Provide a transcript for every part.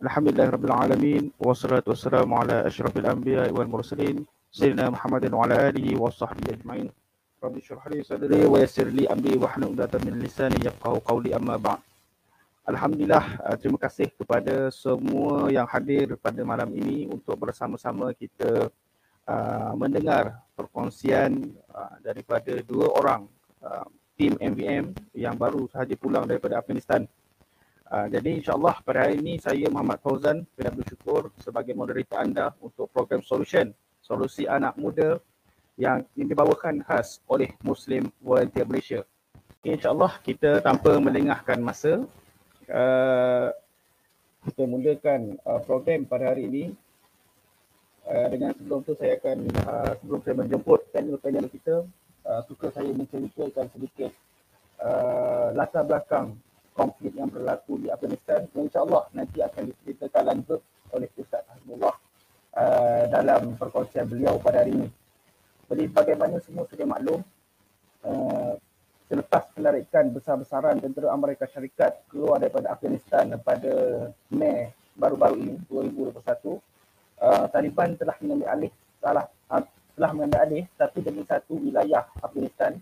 Alhamdulillahirrabbilalamin Wassalatu wassalamu ala ashrafil anbiya wal mursalin Sayyidina Muhammadin wa ala alihi wa sahbihi ajma'in Rabbi syurah li sadri wa yassir li amri wa udatan min lisani yafqahu qawli amma ba'd Alhamdulillah, uh, terima kasih kepada semua yang hadir pada malam ini untuk bersama-sama kita uh, mendengar perkongsian uh, daripada dua orang uh, tim MVM yang baru sahaja pulang daripada Afghanistan. Uh, jadi insyaAllah pada hari ini saya Muhammad Fauzan saya bersyukur sebagai moderator anda untuk program Solution, solusi anak muda yang dibawakan khas oleh Muslim Volunteer Malaysia. InsyaAllah kita tanpa melengahkan masa, uh, kita mulakan uh, program pada hari ini. Uh, dengan sebelum tu saya akan, uh, sebelum saya menjemput panel-panel kita, uh, suka saya menceritakan sedikit uh, latar belakang konflik yang berlaku di Afghanistan yang insyaAllah nanti akan diceritakan lanjut oleh Ustaz Hasbullah uh, dalam perkongsian beliau pada hari ini. Jadi bagaimana semua sudah maklum, uh, selepas penarikan besar-besaran tentera Amerika Syarikat keluar daripada Afghanistan pada Mei baru-baru ini 2021, uh, Taliban telah mengambil alih salah uh, telah mengambil alih satu demi satu wilayah Afghanistan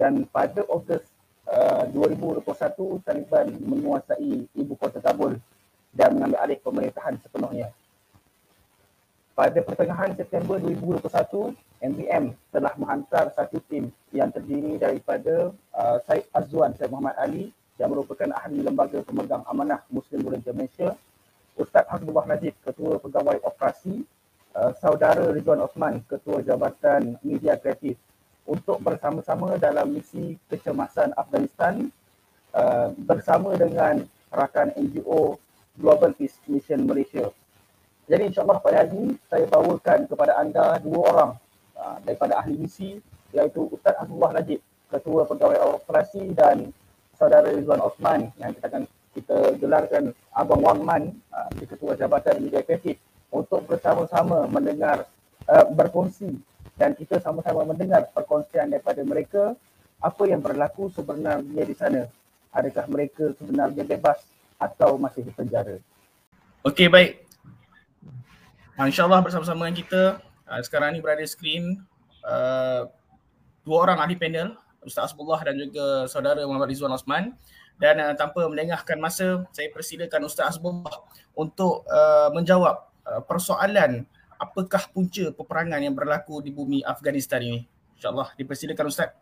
dan pada Ogos 2021 uh, Taliban menguasai ibu kota Kabul dan mengambil alih pemerintahan sepenuhnya. Pada pertengahan September 2021, MBM telah menghantar satu tim yang terdiri daripada uh, Syed Azwan Syed Muhammad Ali yang merupakan ahli lembaga pemegang amanah Muslim Volunteer Malaysia, Ustaz Hasbullah Najib, Ketua Pegawai Operasi, uh, Saudara Rizwan Osman, Ketua Jabatan Media Kreatif untuk bersama-sama dalam misi kecemasan Afghanistan uh, bersama dengan rakan NGO Global Peace Mission Malaysia. Jadi insyaAllah pada hari ini saya bawakan kepada anda dua orang uh, daripada ahli misi iaitu Ustaz Abdullah Najib, Ketua Pegawai Operasi dan Saudara Rizwan Osman yang kita akan kita gelarkan Abang Wangman, uh, Ketua Jabatan Media Kreatif untuk bersama-sama mendengar uh, berkongsi dan kita sama-sama mendengar perkongsian daripada mereka apa yang berlaku sebenarnya di sana. Adakah mereka sebenarnya bebas atau masih di penjara? Okey, baik. InsyaAllah bersama-sama dengan kita uh, sekarang ni berada skrin uh, dua orang ahli panel, Ustaz Asbullah dan juga saudara Muhammad Rizwan Osman. Dan uh, tanpa melengahkan masa, saya persilakan Ustaz Asbullah untuk uh, menjawab uh, persoalan apakah punca peperangan yang berlaku di bumi Afghanistan ini? InsyaAllah dipersilakan Ustaz.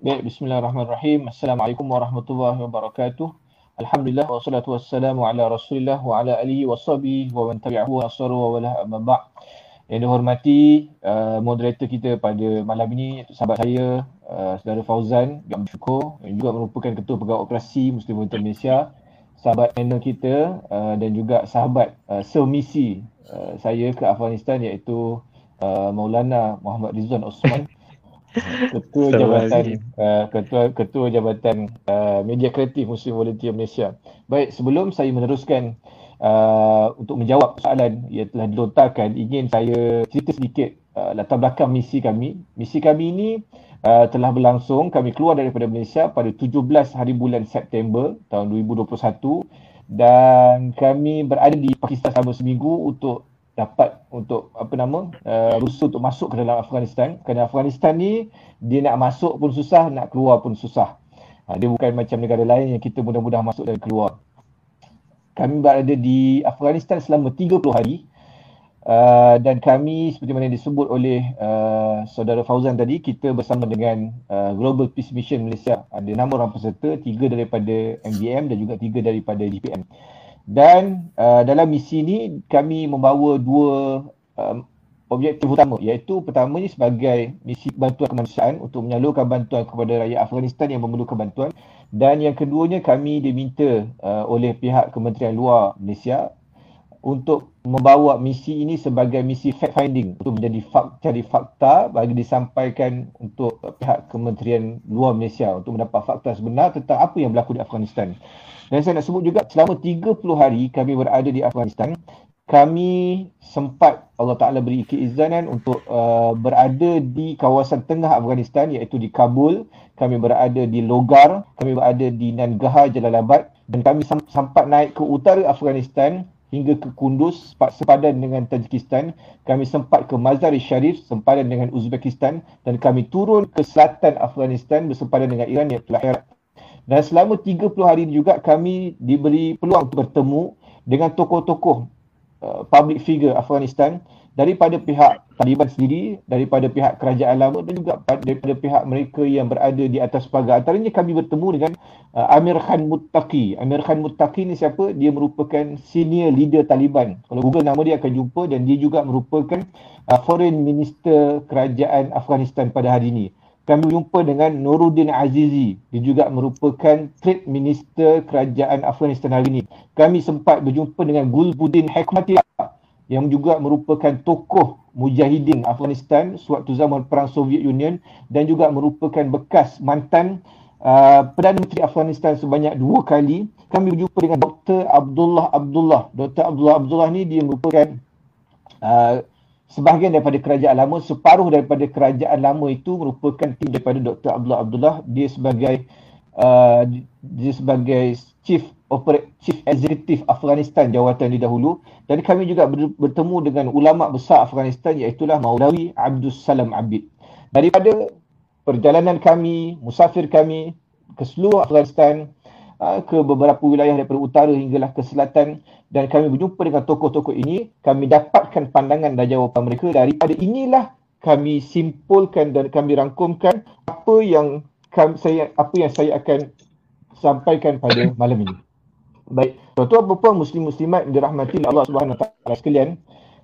Baik, bismillahirrahmanirrahim. Assalamualaikum warahmatullahi wabarakatuh. Alhamdulillah wassalatu wassalamu ala Rasulillah wa ala alihi wa sahbihi wa man tabi'ahu wa asaru wa wala amma. Yang dihormati uh, moderator kita pada malam ini sahabat saya uh, saudara Fauzan yang juga merupakan ketua pegawai operasi Muslim Malaysia sahabat panel kita uh, dan juga sahabat uh, semisi Uh, saya ke Afghanistan iaitu uh, Maulana Muhammad Rizwan Osman ketua jabatan uh, ketua ketua jabatan uh, media kreatif Muslim Volunteer Malaysia. Baik, sebelum saya meneruskan uh, untuk menjawab soalan yang telah dilontarkan, ingin saya cerita sedikit uh, latar belakang misi kami. Misi kami ini uh, telah berlangsung, kami keluar daripada Malaysia pada 17 hari bulan September tahun 2021 dan kami berada di Pakistan selama seminggu untuk dapat untuk apa nama uh, rusuh untuk masuk ke dalam Afghanistan. Kerana Afghanistan ni dia nak masuk pun susah nak keluar pun susah. Uh, dia bukan macam negara lain yang kita mudah-mudah masuk dan keluar. Kami berada di Afghanistan selama 30 hari Uh, dan kami seperti mana disebut oleh uh, saudara Fauzan tadi kita bersama dengan uh, Global Peace Mission Malaysia. Ada enam orang peserta tiga daripada MVM dan juga tiga daripada GPM dan uh, dalam misi ini kami membawa dua um, objektif utama iaitu pertamanya sebagai misi bantuan kemanusiaan untuk menyalurkan bantuan kepada rakyat Afghanistan yang memerlukan bantuan. Dan yang keduanya kami diminta uh, oleh pihak Kementerian Luar Malaysia untuk membawa misi ini sebagai misi fact finding untuk menjadi fak, cari fakta bagi disampaikan untuk pihak Kementerian Luar Malaysia untuk mendapat fakta sebenar tentang apa yang berlaku di Afghanistan. Dan saya nak sebut juga selama 30 hari kami berada di Afghanistan, kami sempat Allah Taala beri keizanan untuk uh, berada di kawasan tengah Afghanistan iaitu di Kabul, kami berada di Logar, kami berada di Nangarhar Jalalabad. Dan kami sempat naik ke utara Afghanistan hingga ke Kunduz sepadan dengan Tajikistan. Kami sempat ke Mazar-i Sharif sempadan dengan Uzbekistan. Dan kami turun ke selatan Afghanistan bersepadan dengan Iran yang telah Dan selama 30 hari juga kami diberi peluang untuk bertemu dengan tokoh-tokoh uh, public figure Afghanistan daripada pihak Taliban sendiri, daripada pihak kerajaan lama dan juga daripada pihak mereka yang berada di atas pagar. Antaranya kami bertemu dengan uh, Amir Khan Muttaqi. Amir Khan Muttaqi ni siapa? Dia merupakan senior leader Taliban. Kalau Google nama dia akan jumpa dan dia juga merupakan uh, foreign minister kerajaan Afghanistan pada hari ini. Kami berjumpa dengan Nuruddin Azizi. Dia juga merupakan trade minister kerajaan Afghanistan hari ini. Kami sempat berjumpa dengan Gulbuddin Hekmatillah yang juga merupakan tokoh mujahidin Afghanistan sewaktu zaman perang Soviet Union dan juga merupakan bekas mantan uh, Perdana Menteri Afghanistan sebanyak dua kali. Kami berjumpa dengan Dr. Abdullah Abdullah. Dr. Abdullah Abdullah ni dia merupakan uh, sebahagian daripada kerajaan lama, separuh daripada kerajaan lama itu merupakan tim daripada Dr. Abdullah Abdullah. Dia sebagai uh, dia sebagai chief operate chief executive Afghanistan jawatan di dahulu dan kami juga bertemu dengan ulama besar Afghanistan iaitu Maulawi Abdul Salam Abid. Daripada perjalanan kami, musafir kami ke seluruh Afghanistan uh, ke beberapa wilayah daripada utara hinggalah ke selatan dan kami berjumpa dengan tokoh-tokoh ini, kami dapatkan pandangan dan jawapan mereka daripada inilah kami simpulkan dan kami rangkumkan apa yang saya apa yang saya akan sampaikan pada malam ini. Baik, tuan-tuan puan muslim muslimat dirahmati Allah Subhanahu Wa Taala sekalian,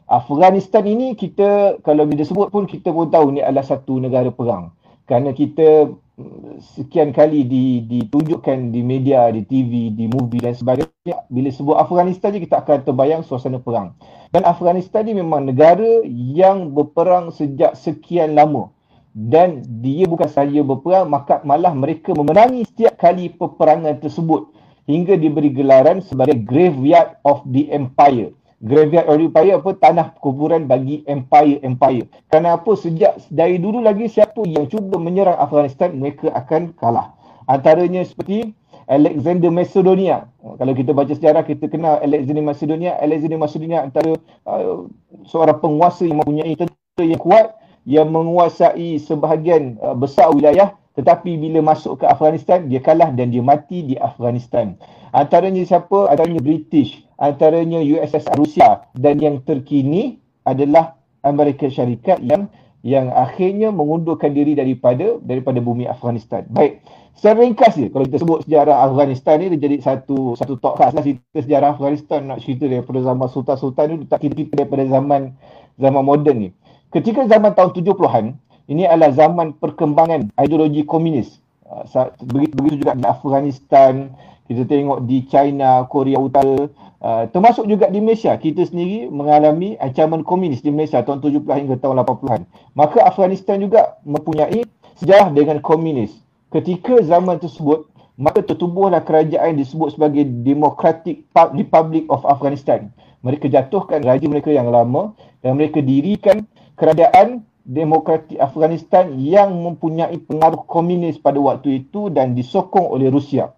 Afghanistan ini kita kalau bila sebut pun kita pun tahu ni adalah satu negara perang. Kerana kita mm, sekian kali di, ditunjukkan di media, di TV, di movie dan sebagainya. Bila sebut Afghanistan je kita akan terbayang suasana perang. Dan Afghanistan ni memang negara yang berperang sejak sekian lama dan dia bukan sahaja berperang maka malah mereka memenangi setiap kali peperangan tersebut. Hingga diberi gelaran sebagai graveyard of the empire. Graveyard of the empire apa? Tanah kuburan bagi empire-empire kerana apa? Sejak dari dulu lagi siapa yang cuba menyerang Afghanistan mereka akan kalah. Antaranya seperti Alexander Macedonia. Kalau kita baca sejarah kita kenal Alexander Macedonia. Alexander Macedonia antara uh, seorang penguasa yang mempunyai tentera yang kuat yang menguasai sebahagian uh, besar wilayah tetapi bila masuk ke Afghanistan dia kalah dan dia mati di Afghanistan. Antaranya siapa? Antaranya British, antaranya USSR Rusia dan yang terkini adalah Amerika Syarikat yang yang akhirnya mengundurkan diri daripada daripada bumi Afghanistan. Baik. Secara ringkas je kalau kita sebut sejarah Afghanistan ni dia jadi satu satu talk khas lah cerita sejarah Afghanistan nak cerita daripada zaman sultan-sultan ni tak kita daripada zaman zaman moden ni ketika zaman tahun 70-an, ini adalah zaman perkembangan ideologi komunis. Ah, begitu, juga di Afghanistan, kita tengok di China, Korea Utara, uh, termasuk juga di Malaysia. Kita sendiri mengalami ancaman komunis di Malaysia tahun 70 hingga tahun 80-an. Maka Afghanistan juga mempunyai sejarah dengan komunis. Ketika zaman tersebut, maka tertubuhlah kerajaan disebut sebagai Democratic Republic of Afghanistan. Mereka jatuhkan raja mereka yang lama dan mereka dirikan kerajaan demokratik Afghanistan yang mempunyai pengaruh komunis pada waktu itu dan disokong oleh Rusia.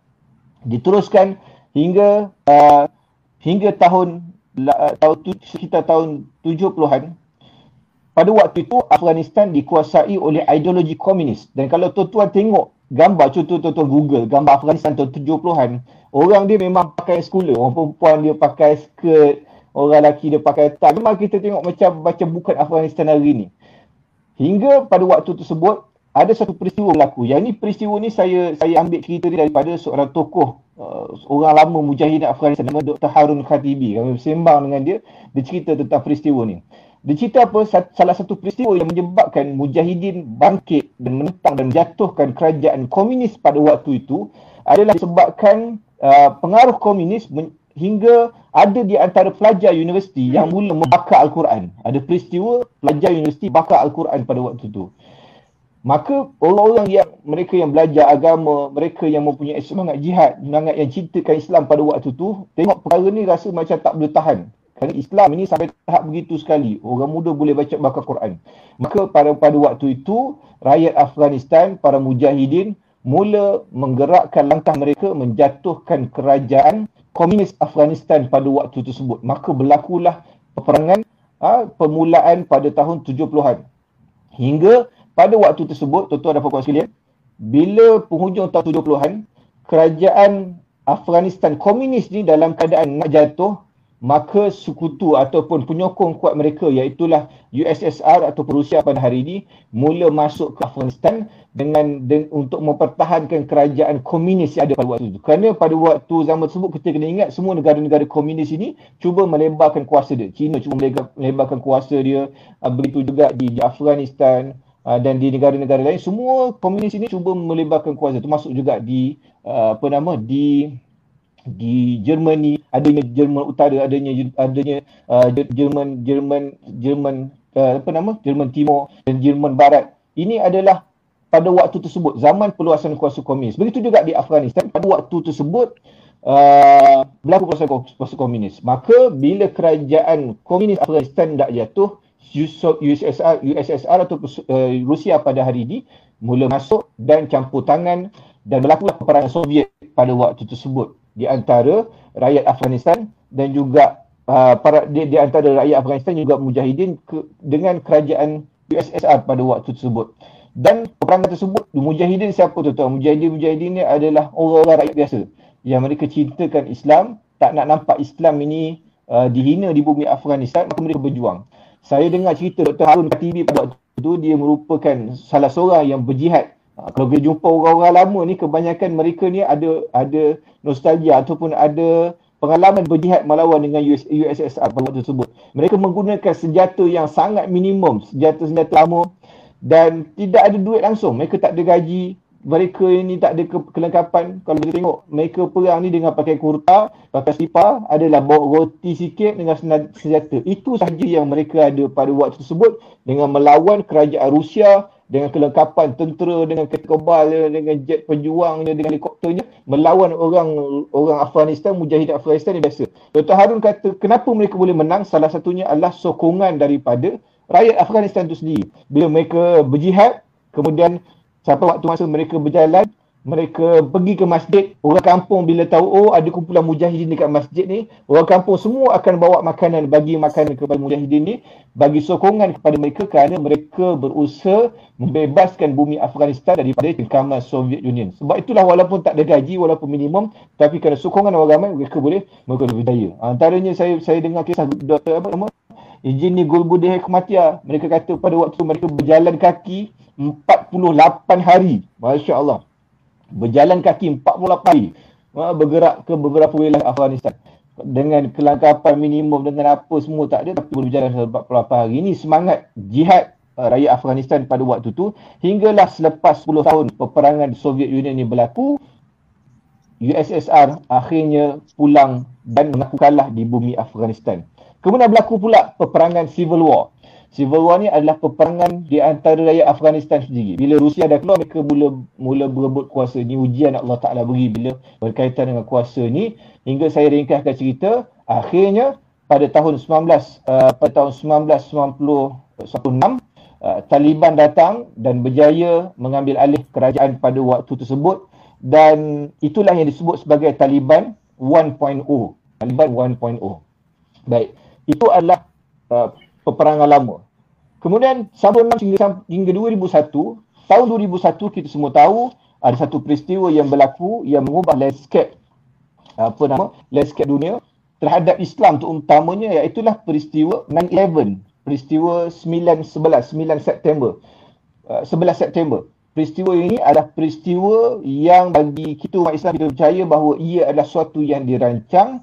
Diteruskan hingga uh, hingga tahun uh, tahun sekitar tahun 70-an pada waktu itu Afghanistan dikuasai oleh ideologi komunis dan kalau tuan-tuan tengok gambar contoh tuan-tuan Google gambar Afghanistan tahun 70-an orang dia memang pakai sekolah orang perempuan dia pakai skirt orang lelaki dia pakai tak. Memang kita tengok macam macam bukan Afghanistan hari ni. Hingga pada waktu tersebut ada satu peristiwa berlaku. Yang ni peristiwa ni saya saya ambil cerita ni daripada seorang tokoh uh, orang lama mujahidin Afghanistan nama Dr. Harun Khatibi. Kami bersembang dengan dia, dia cerita tentang peristiwa ni. Dia cerita apa? Salah satu peristiwa yang menyebabkan mujahidin bangkit dan menentang dan menjatuhkan kerajaan komunis pada waktu itu adalah disebabkan uh, pengaruh komunis hingga ada di antara pelajar universiti yang mula membakar Al-Quran. Ada peristiwa pelajar universiti bakar Al-Quran pada waktu itu. Maka orang-orang yang mereka yang belajar agama, mereka yang mempunyai semangat jihad, semangat yang cintakan Islam pada waktu itu, tengok perkara ni rasa macam tak boleh tahan. Kerana Islam ini sampai tahap begitu sekali. Orang muda boleh baca bakar Quran. Maka pada pada waktu itu, rakyat Afghanistan, para mujahidin mula menggerakkan langkah mereka menjatuhkan kerajaan komunis Afghanistan pada waktu tersebut. Maka berlakulah peperangan ha, permulaan pada tahun 70-an. Hingga pada waktu tersebut, tuan-tuan dan puan sekalian, bila penghujung tahun 70-an, kerajaan Afghanistan komunis ni dalam keadaan nak jatuh, maka sekutu ataupun penyokong kuat mereka iaitulah USSR atau Rusia pada hari ini mula masuk ke Afghanistan dengan, dengan untuk mempertahankan kerajaan komunis yang ada pada waktu itu. Kerana pada waktu zaman tersebut kita kena ingat semua negara-negara komunis ini cuba melebarkan kuasa dia. China cuba melebarkan kuasa dia, ah, begitu juga di, di Afghanistan ah, dan di negara-negara lain semua komunis ini cuba melebarkan kuasa termasuk juga di ah, apa nama di di Germany adanya Jerman Utara adanya adanya uh, Jerman Jerman Jerman uh, apa nama? Jerman Timur dan Jerman Barat. Ini adalah pada waktu tersebut zaman perluasan kuasa komunis. Begitu juga di Afghanistan pada waktu tersebut uh, berlaku perluasan kuasa komunis. Maka bila kerajaan komunis Afghanistan tak jatuh USSR USSR atau uh, Rusia pada hari ini mula masuk dan campur tangan dan berlakulah peperangan Soviet pada waktu tersebut di antara rakyat Afghanistan dan juga uh, para di, di antara rakyat Afghanistan juga mujahidin ke, dengan kerajaan USSR pada waktu tersebut. Dan peperangan tersebut mujahidin siapa tu tuan? Mujahidin-mujahidin ni adalah orang-orang rakyat biasa yang mereka cintakan Islam, tak nak nampak Islam ini uh, dihina di bumi Afghanistan, maka mereka berjuang. Saya dengar cerita Dr. Harun Katibi pada waktu itu dia merupakan salah seorang yang berjihad Ha, kalau kita jumpa orang-orang lama ni kebanyakan mereka ni ada ada nostalgia ataupun ada pengalaman berjihad melawan dengan US, USSR pada waktu tersebut. Mereka menggunakan senjata yang sangat minimum, senjata-senjata lama dan tidak ada duit langsung. Mereka tak ada gaji, mereka ini tak ada ke- kelengkapan. Kalau kita tengok mereka perang ni dengan pakai kurta, pakai slipar, adalah bawa roti sikit dengan senjata. Itu sahaja yang mereka ada pada waktu tersebut dengan melawan kerajaan Rusia dengan kelengkapan tentera dengan kebal dengan jet pejuang dengan helikopternya melawan orang orang Afghanistan mujahid Afghanistan yang biasa. Dr. Harun kata kenapa mereka boleh menang salah satunya adalah sokongan daripada rakyat Afghanistan itu sendiri. Bila mereka berjihad kemudian sampai waktu masa mereka berjalan mereka pergi ke masjid, orang kampung bila tahu oh ada kumpulan mujahidin dekat masjid ni, orang kampung semua akan bawa makanan, bagi makanan kepada mujahidin ni, bagi sokongan kepada mereka kerana mereka berusaha membebaskan bumi Afghanistan daripada cengkaman Soviet Union. Sebab itulah walaupun tak ada gaji, walaupun minimum, tapi kerana sokongan orang ramai, mereka boleh mereka boleh berjaya. Antaranya saya saya dengar kisah Dr. apa nama? Engineer Gulbuddin Hikmatia. Mereka kata pada waktu mereka berjalan kaki 48 hari. Masya Allah berjalan kaki 48 hari ha, bergerak ke beberapa wilayah Afghanistan dengan kelengkapan minimum dengan apa semua tak ada tapi berjalan 48 hari ini semangat jihad uh, rakyat Afghanistan pada waktu tu hinggalah selepas 10 tahun peperangan Soviet Union ini berlaku USSR akhirnya pulang dan mengaku kalah di bumi Afghanistan. Kemudian berlaku pula peperangan Civil War. Civil War ni adalah peperangan di antara rakyat Afghanistan sendiri. Bila Rusia dah keluar, mereka mula mula berebut kuasa. Ni ujian Allah Ta'ala beri bila berkaitan dengan kuasa ni. Hingga saya ringkaskan cerita, akhirnya pada tahun 19, uh, pada tahun 1996, uh, Taliban datang dan berjaya mengambil alih kerajaan pada waktu tersebut. Dan itulah yang disebut sebagai Taliban 1.0. Taliban 1.0. Baik, itu adalah uh, peperangan lama. Kemudian 96 hingga, hingga 2001, tahun 2001 kita semua tahu ada satu peristiwa yang berlaku yang mengubah landscape apa nama landscape dunia terhadap Islam terutamanya iaitu peristiwa 9/11 peristiwa 9 11 9 September uh, 11 September peristiwa ini adalah peristiwa yang bagi kita umat Islam kita percaya bahawa ia adalah suatu yang dirancang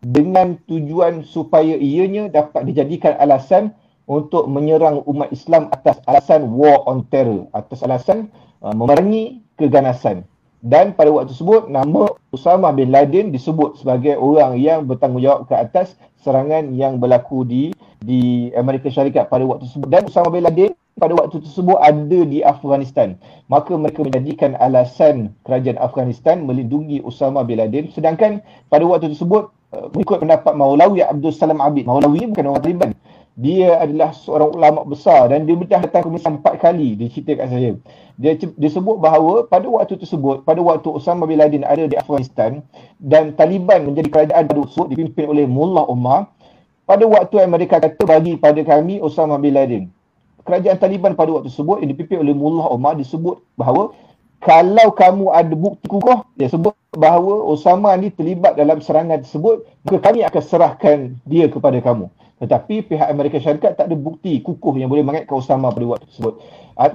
dengan tujuan supaya ianya dapat dijadikan alasan untuk menyerang umat Islam atas alasan war on terror, atas alasan uh, memerangi keganasan. Dan pada waktu tersebut, nama Usama bin Laden disebut sebagai orang yang bertanggungjawab ke atas serangan yang berlaku di di Amerika Syarikat pada waktu tersebut. Dan Usama bin Laden pada waktu tersebut ada di Afghanistan. Maka mereka menjadikan alasan kerajaan Afghanistan melindungi Usama bin Laden. Sedangkan pada waktu tersebut, mengikut pendapat Maulawi Abdul Salam Abid, Maulawi bukan orang Taliban dia adalah seorang ulama besar dan dia dah datang ke Mesir empat kali dia cerita kat saya. Dia, dia sebut bahawa pada waktu tersebut, pada waktu Osama bin Laden ada di Afghanistan dan Taliban menjadi kerajaan baru tersebut dipimpin oleh Mullah Omar, pada waktu Amerika kata bagi pada kami Osama bin Laden. Kerajaan Taliban pada waktu tersebut yang dipimpin oleh Mullah Omar disebut bahawa kalau kamu ada bukti kukuh, dia sebut bahawa Osama ni terlibat dalam serangan tersebut, maka kami akan serahkan dia kepada kamu. Tetapi pihak Amerika Syarikat tak ada bukti kukuh yang boleh mengaitkan Osama pada waktu tersebut.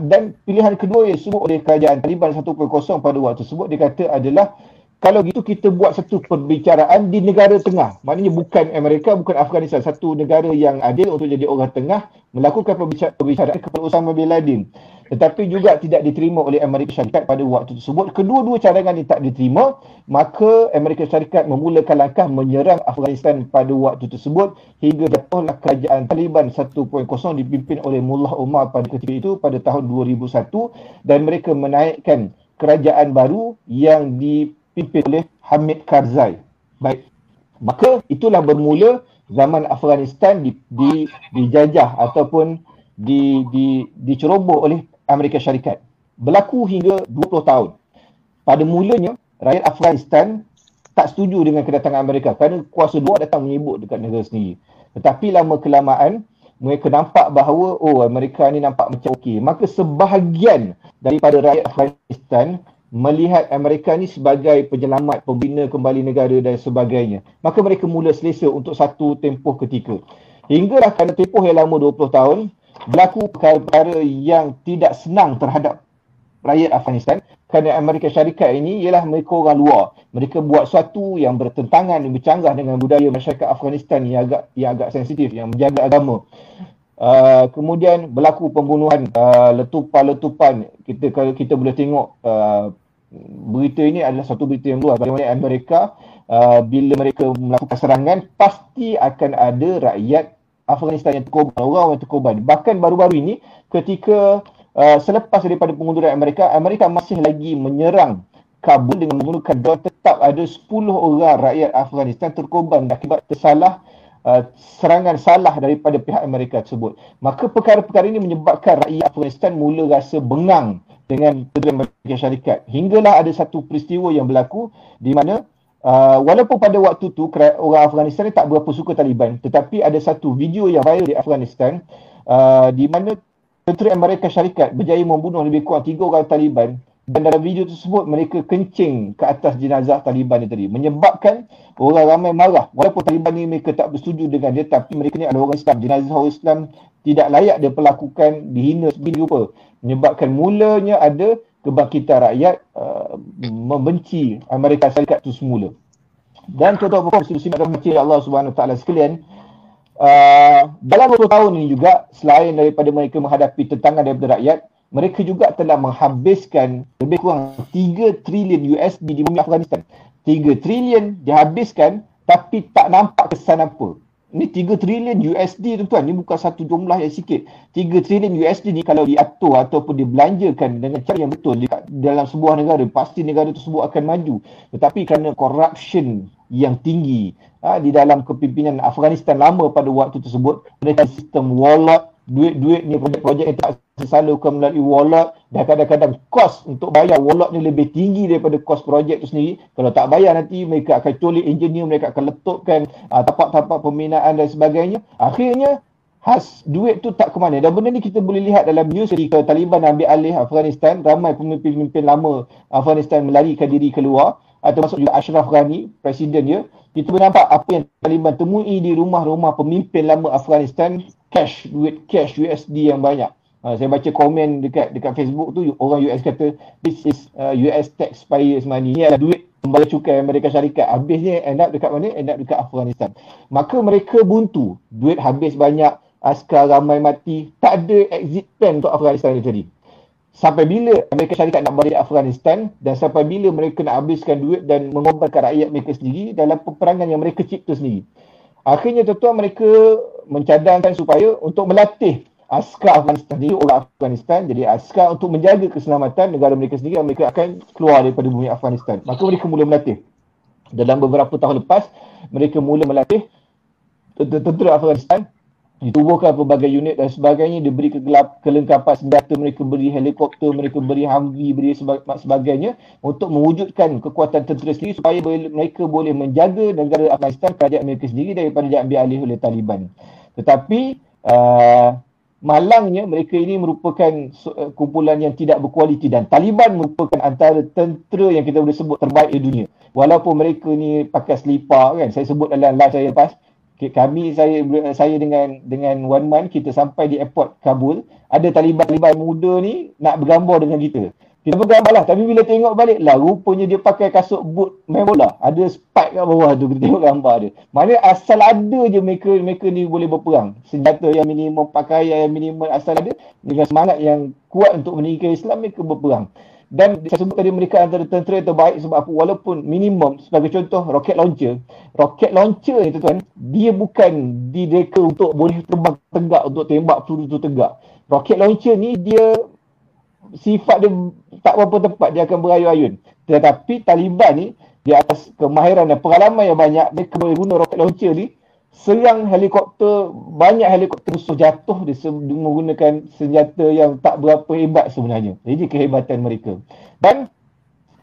Dan pilihan kedua yang disebut oleh kerajaan Taliban 1.0 pada waktu tersebut, dia kata adalah kalau gitu kita buat satu perbicaraan di negara tengah. Maknanya bukan Amerika, bukan Afghanistan. Satu negara yang adil untuk jadi orang tengah melakukan perbicaraan kepada Osama bin Laden tetapi juga tidak diterima oleh Amerika Syarikat pada waktu tersebut. Kedua-dua cadangan ini tak diterima, maka Amerika Syarikat memulakan langkah menyerang Afghanistan pada waktu tersebut hingga jatuhlah kerajaan Taliban 1.0 dipimpin oleh Mullah Omar pada ketika itu pada tahun 2001 dan mereka menaikkan kerajaan baru yang dipimpin oleh Hamid Karzai. Baik. Maka itulah bermula zaman Afghanistan di, di, dijajah ataupun di, di, diceroboh oleh Amerika Syarikat. Berlaku hingga 20 tahun. Pada mulanya, rakyat Afghanistan tak setuju dengan kedatangan Amerika kerana kuasa luar datang menyebut dekat negara sendiri. Tetapi lama kelamaan, mereka nampak bahawa oh Amerika ni nampak macam okey. Maka sebahagian daripada rakyat Afghanistan melihat Amerika ni sebagai penyelamat, pembina kembali negara dan sebagainya. Maka mereka mula selesa untuk satu tempoh ketika. Hinggalah kerana tempoh yang lama 20 tahun, berlaku perkara-perkara yang tidak senang terhadap rakyat Afghanistan kerana Amerika Syarikat ini ialah mereka orang luar. Mereka buat sesuatu yang bertentangan dan bercanggah dengan budaya masyarakat Afghanistan yang agak yang agak sensitif, yang menjaga agama. Uh, kemudian berlaku pembunuhan, uh, letupan-letupan. Kita kita boleh tengok uh, berita ini adalah satu berita yang luar bagaimana Amerika uh, bila mereka melakukan serangan pasti akan ada rakyat Afghanistan yang terkorban, orang yang terkorban. Bahkan baru-baru ini ketika uh, selepas daripada pengunduran Amerika, Amerika masih lagi menyerang Kabul dengan menggunakan drone tetap ada 10 orang rakyat Afghanistan terkorban akibat tersalah uh, serangan salah daripada pihak Amerika tersebut. Maka perkara-perkara ini menyebabkan rakyat Afghanistan mula rasa bengang dengan Amerika Syarikat. Hinggalah ada satu peristiwa yang berlaku di mana Uh, walaupun pada waktu tu orang Afghanistan ni tak berapa suka Taliban tetapi ada satu video yang viral di Afghanistan uh, di mana tentera Amerika Syarikat berjaya membunuh lebih kurang tiga orang Taliban dan dalam video tersebut mereka kencing ke atas jenazah Taliban ni tadi. Menyebabkan orang ramai marah. Walaupun Taliban ni mereka tak bersetuju dengan dia tapi mereka ni adalah orang Islam. Jenazah orang Islam tidak layak dia perlakukan dihina sebegini rupa. Menyebabkan mulanya ada kebangkitan rakyat uh, membenci Amerika Syarikat itu semula. Dan contoh beberapa muslim akan baca Allah Subhanahu Taala sekalian uh, dalam 20 tahun ini juga selain daripada mereka menghadapi tentangan daripada rakyat, mereka juga telah menghabiskan lebih kurang 3 trilion USD di bumi Afghanistan. 3 trilion dihabiskan tapi tak nampak kesan apa. Ini 3 trilion USD tuan-tuan. Ini bukan satu jumlah yang sikit. 3 trilion USD ni kalau diatur ataupun dibelanjakan dengan cara yang betul di dalam sebuah negara, pasti negara tersebut akan maju. Tetapi kerana corruption yang tinggi ha, di dalam kepimpinan Afghanistan lama pada waktu tersebut, mereka sistem wallet, duit-duit ni projek-projek yang tak disalurkan melalui wallet dan kadang-kadang kos untuk bayar wallet ni lebih tinggi daripada kos projek tu sendiri. Kalau tak bayar nanti mereka akan colik engineer mereka akan letupkan uh, tapak-tapak pembinaan dan sebagainya. Akhirnya has duit tu tak ke mana. Dan benda ni kita boleh lihat dalam news ketika Taliban ambil alih Afghanistan ramai pemimpin-pemimpin lama Afghanistan melarikan diri keluar atau masuk juga Ashraf Ghani presiden dia kita nampak apa yang Taliban temui di rumah-rumah pemimpin lama Afghanistan cash duit cash USD yang banyak. Uh, saya baca komen dekat dekat Facebook tu orang US kata this is uh, US taxpayers money. Ini adalah duit pembayar cukai Amerika Syarikat. Habisnya end up dekat mana? End up dekat Afghanistan. Maka mereka buntu. Duit habis banyak, askar ramai mati. Tak ada exit plan untuk Afghanistan ni tadi. Sampai bila Amerika Syarikat nak balik Afghanistan dan sampai bila mereka nak habiskan duit dan mengorbankan rakyat mereka sendiri dalam peperangan yang mereka cipta sendiri. Akhirnya tuan-tuan mereka mencadangkan supaya untuk melatih askar Afghanistan jadi orang Afghanistan jadi askar untuk menjaga keselamatan negara mereka sendiri mereka akan keluar daripada bumi Afghanistan maka mereka mula melatih dalam beberapa tahun lepas mereka mula melatih tentera Afghanistan ditubuhkan pelbagai unit dan sebagainya diberi kegelap, kelengkapan senjata mereka beri helikopter mereka beri Humvee beri sebagainya untuk mewujudkan kekuatan tentera sendiri supaya mereka boleh menjaga negara Afghanistan kerajaan mereka sendiri daripada diambil alih oleh Taliban. Tetapi uh, malangnya mereka ini merupakan uh, kumpulan yang tidak berkualiti dan Taliban merupakan antara tentera yang kita boleh sebut terbaik di dunia. Walaupun mereka ni pakai selipar kan saya sebut dalam live saya lepas kami saya saya dengan dengan One Man kita sampai di airport Kabul. Ada Taliban-Taliban muda ni nak bergambar dengan kita. Kita bergambar lah tapi bila tengok balik lah rupanya dia pakai kasut boot mewah lah. Ada spike kat bawah tu kita tengok gambar dia. Maknanya asal ada je mereka mereka ni boleh berperang. Senjata yang minimum pakaian yang minimum asal ada dengan semangat yang kuat untuk meninggalkan Islam mereka berperang dan saya sebut tadi mereka antara tentera terbaik sebab apa? Walaupun minimum sebagai contoh rocket launcher. Rocket launcher ni tuan dia bukan direka untuk boleh terbang tegak untuk tembak peluru tu tegak. Rocket launcher ni dia sifat dia tak berapa tepat dia akan berayun-ayun. Tetapi Taliban ni di atas kemahiran dan pengalaman yang banyak mereka boleh guna rocket launcher ni serang helikopter banyak helikopter musuh jatuh dia menggunakan senjata yang tak berapa hebat sebenarnya. Jadi kehebatan mereka. Dan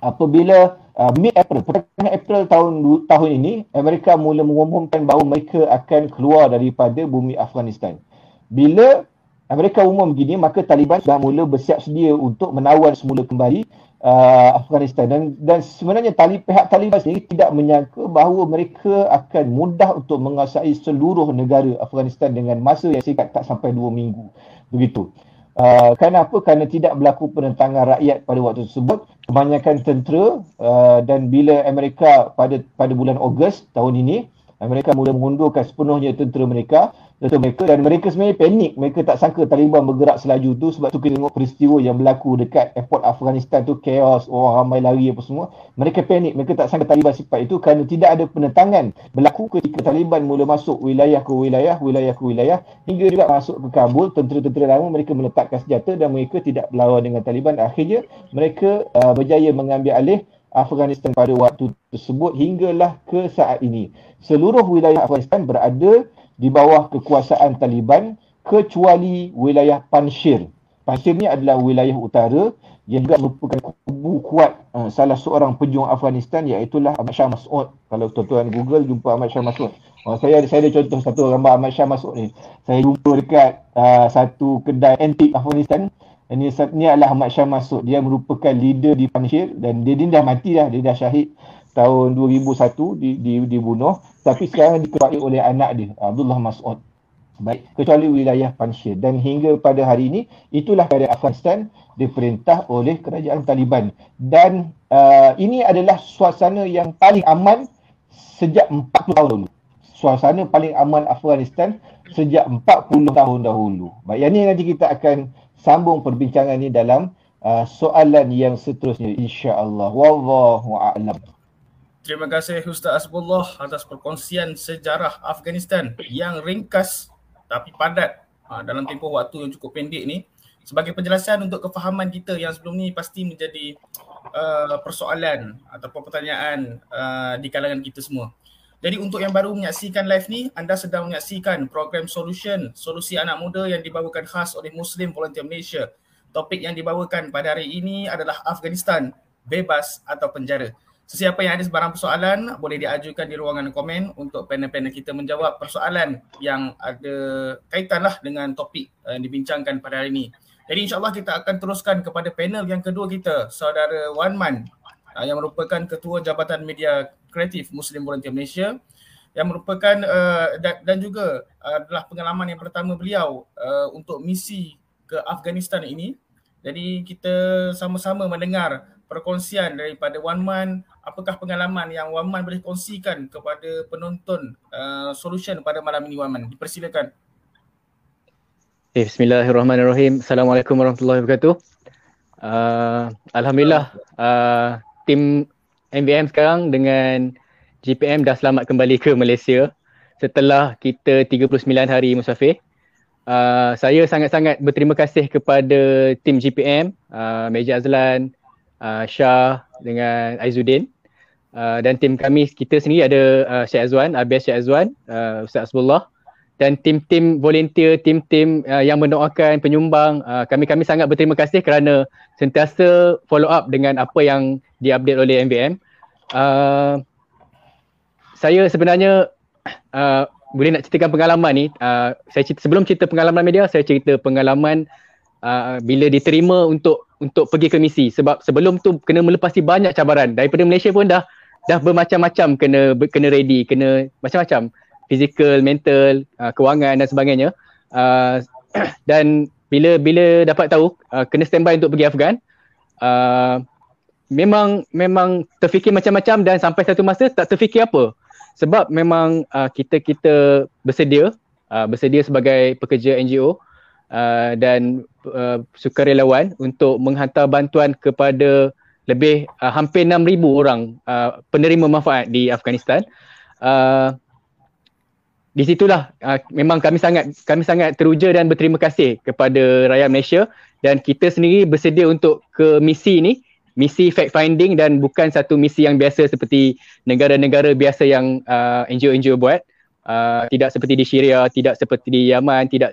apabila uh, mid April pertengahan April tahun tahun ini Amerika mula mengumumkan bahawa mereka akan keluar daripada bumi Afghanistan. Bila Amerika umum begini maka Taliban dah mula bersiap sedia untuk menawan semula kembali uh, Afghanistan dan dan sebenarnya tali, pihak Taliban sendiri tidak menyangka bahawa mereka akan mudah untuk menguasai seluruh negara Afghanistan dengan masa yang singkat tak sampai dua minggu begitu. Uh, kerana apa? Kerana tidak berlaku penentangan rakyat pada waktu tersebut. Kebanyakan tentera uh, dan bila Amerika pada pada bulan Ogos tahun ini, Amerika mula mengundurkan sepenuhnya tentera mereka Betul mereka dan mereka sebenarnya panik. Mereka tak sangka Taliban bergerak selaju tu sebab tu kita tengok peristiwa yang berlaku dekat airport Afghanistan tu chaos, orang ramai lari apa semua. Mereka panik. Mereka tak sangka Taliban sifat itu kerana tidak ada penentangan berlaku ketika Taliban mula masuk wilayah ke wilayah, wilayah ke wilayah hingga juga masuk ke Kabul. Tentera-tentera lama mereka meletakkan senjata dan mereka tidak berlawan dengan Taliban. Akhirnya mereka uh, berjaya mengambil alih Afghanistan pada waktu tersebut hinggalah ke saat ini. Seluruh wilayah Afghanistan berada di bawah kekuasaan Taliban kecuali wilayah Panjshir. Panjshir ni adalah wilayah utara yang juga merupakan kubu kuat uh, salah seorang pejuang Afghanistan iaitu Ahmad Shah Mas'ud. Kalau tuan-tuan Google jumpa Ahmad Shah Mas'ud. Oh, saya ada saya ada contoh satu gambar Ahmad Shah Mas'ud ni. Saya jumpa dekat uh, satu kedai antik Afghanistan. Ini ni adalah Ahmad Shah Mas'ud. Dia merupakan leader di Panjshir dan dia, dia dah mati dah, dia dah syahid tahun 2001 di, di, dibunuh tapi sekarang diketuai oleh anak dia Abdullah Mas'ud. Baik kecuali wilayah Panjshir. Dan hingga pada hari ini itulah keadaan Afghanistan diperintah oleh kerajaan Taliban. Dan uh, ini adalah suasana yang paling aman sejak 40 tahun dulu suasana paling aman Afghanistan sejak 40 tahun dahulu. Baik yang ini nanti kita akan sambung perbincangan ini dalam uh, soalan yang seterusnya insya-Allah wallahu a'lam Terima kasih Ustaz Asbullah atas perkongsian sejarah Afghanistan yang ringkas tapi padat ha, dalam tempoh waktu yang cukup pendek ni. Sebagai penjelasan untuk kefahaman kita yang sebelum ni pasti menjadi uh, persoalan ataupun pertanyaan uh, di kalangan kita semua. Jadi untuk yang baru menyaksikan live ni, anda sedang menyaksikan program Solution, solusi anak muda yang dibawakan khas oleh Muslim Volunteer Malaysia. Topik yang dibawakan pada hari ini adalah Afghanistan, bebas atau penjara. Sesiapa yang ada sebarang persoalan boleh diajukan di ruangan komen untuk panel-panel kita menjawab persoalan yang ada kaitanlah dengan topik yang dibincangkan pada hari ini. Jadi insyaAllah kita akan teruskan kepada panel yang kedua kita, saudara Wan Man uh, yang merupakan Ketua Jabatan Media Kreatif Muslim Volunteer Malaysia yang merupakan uh, dan, juga adalah pengalaman yang pertama beliau untuk misi ke Afghanistan ini. Jadi kita sama-sama mendengar perkongsian daripada Wan Man apakah pengalaman yang Waman boleh kongsikan kepada penonton uh, solution pada malam ini Waman? Dipersilakan. Okay, Bismillahirrahmanirrahim. Assalamualaikum warahmatullahi wabarakatuh. Uh, Alhamdulillah uh, tim MVM sekarang dengan GPM dah selamat kembali ke Malaysia setelah kita 39 hari musafir. Uh, saya sangat-sangat berterima kasih kepada tim GPM, uh, Meja Azlan, uh, Shah dengan Aizuddin uh, dan tim kami kita sendiri ada uh, Syed Azwan, Abis Syed Azwan, uh, Ustaz Asbullah dan tim-tim volunteer, tim-tim uh, yang mendoakan penyumbang, uh, kami-kami sangat berterima kasih kerana sentiasa follow up dengan apa yang diupdate oleh MVM. Uh, saya sebenarnya uh, boleh nak ceritakan pengalaman ni. Uh, saya cerita, sebelum cerita pengalaman media, saya cerita pengalaman uh, bila diterima untuk untuk pergi ke misi. Sebab sebelum tu kena melepasi banyak cabaran. Daripada Malaysia pun dah dah bermacam-macam kena kena ready kena macam-macam. Physical mental uh, kewangan dan sebagainya. Uh, dan bila bila dapat tahu uh, kena standby untuk pergi Afghan uh, memang memang terfikir macam-macam dan sampai satu masa tak terfikir apa. Sebab memang uh, kita kita bersedia uh, bersedia sebagai pekerja NGO uh, dan uh, sukarelawan untuk menghantar bantuan kepada lebih uh, hampir 6000 orang uh, penerima manfaat di Afghanistan. Uh, di situlah uh, memang kami sangat kami sangat teruja dan berterima kasih kepada rakyat Malaysia dan kita sendiri bersedia untuk ke misi ini misi fact finding dan bukan satu misi yang biasa seperti negara-negara biasa yang uh, NGO-NGO buat uh, tidak seperti di Syria, tidak seperti di Yaman, tidak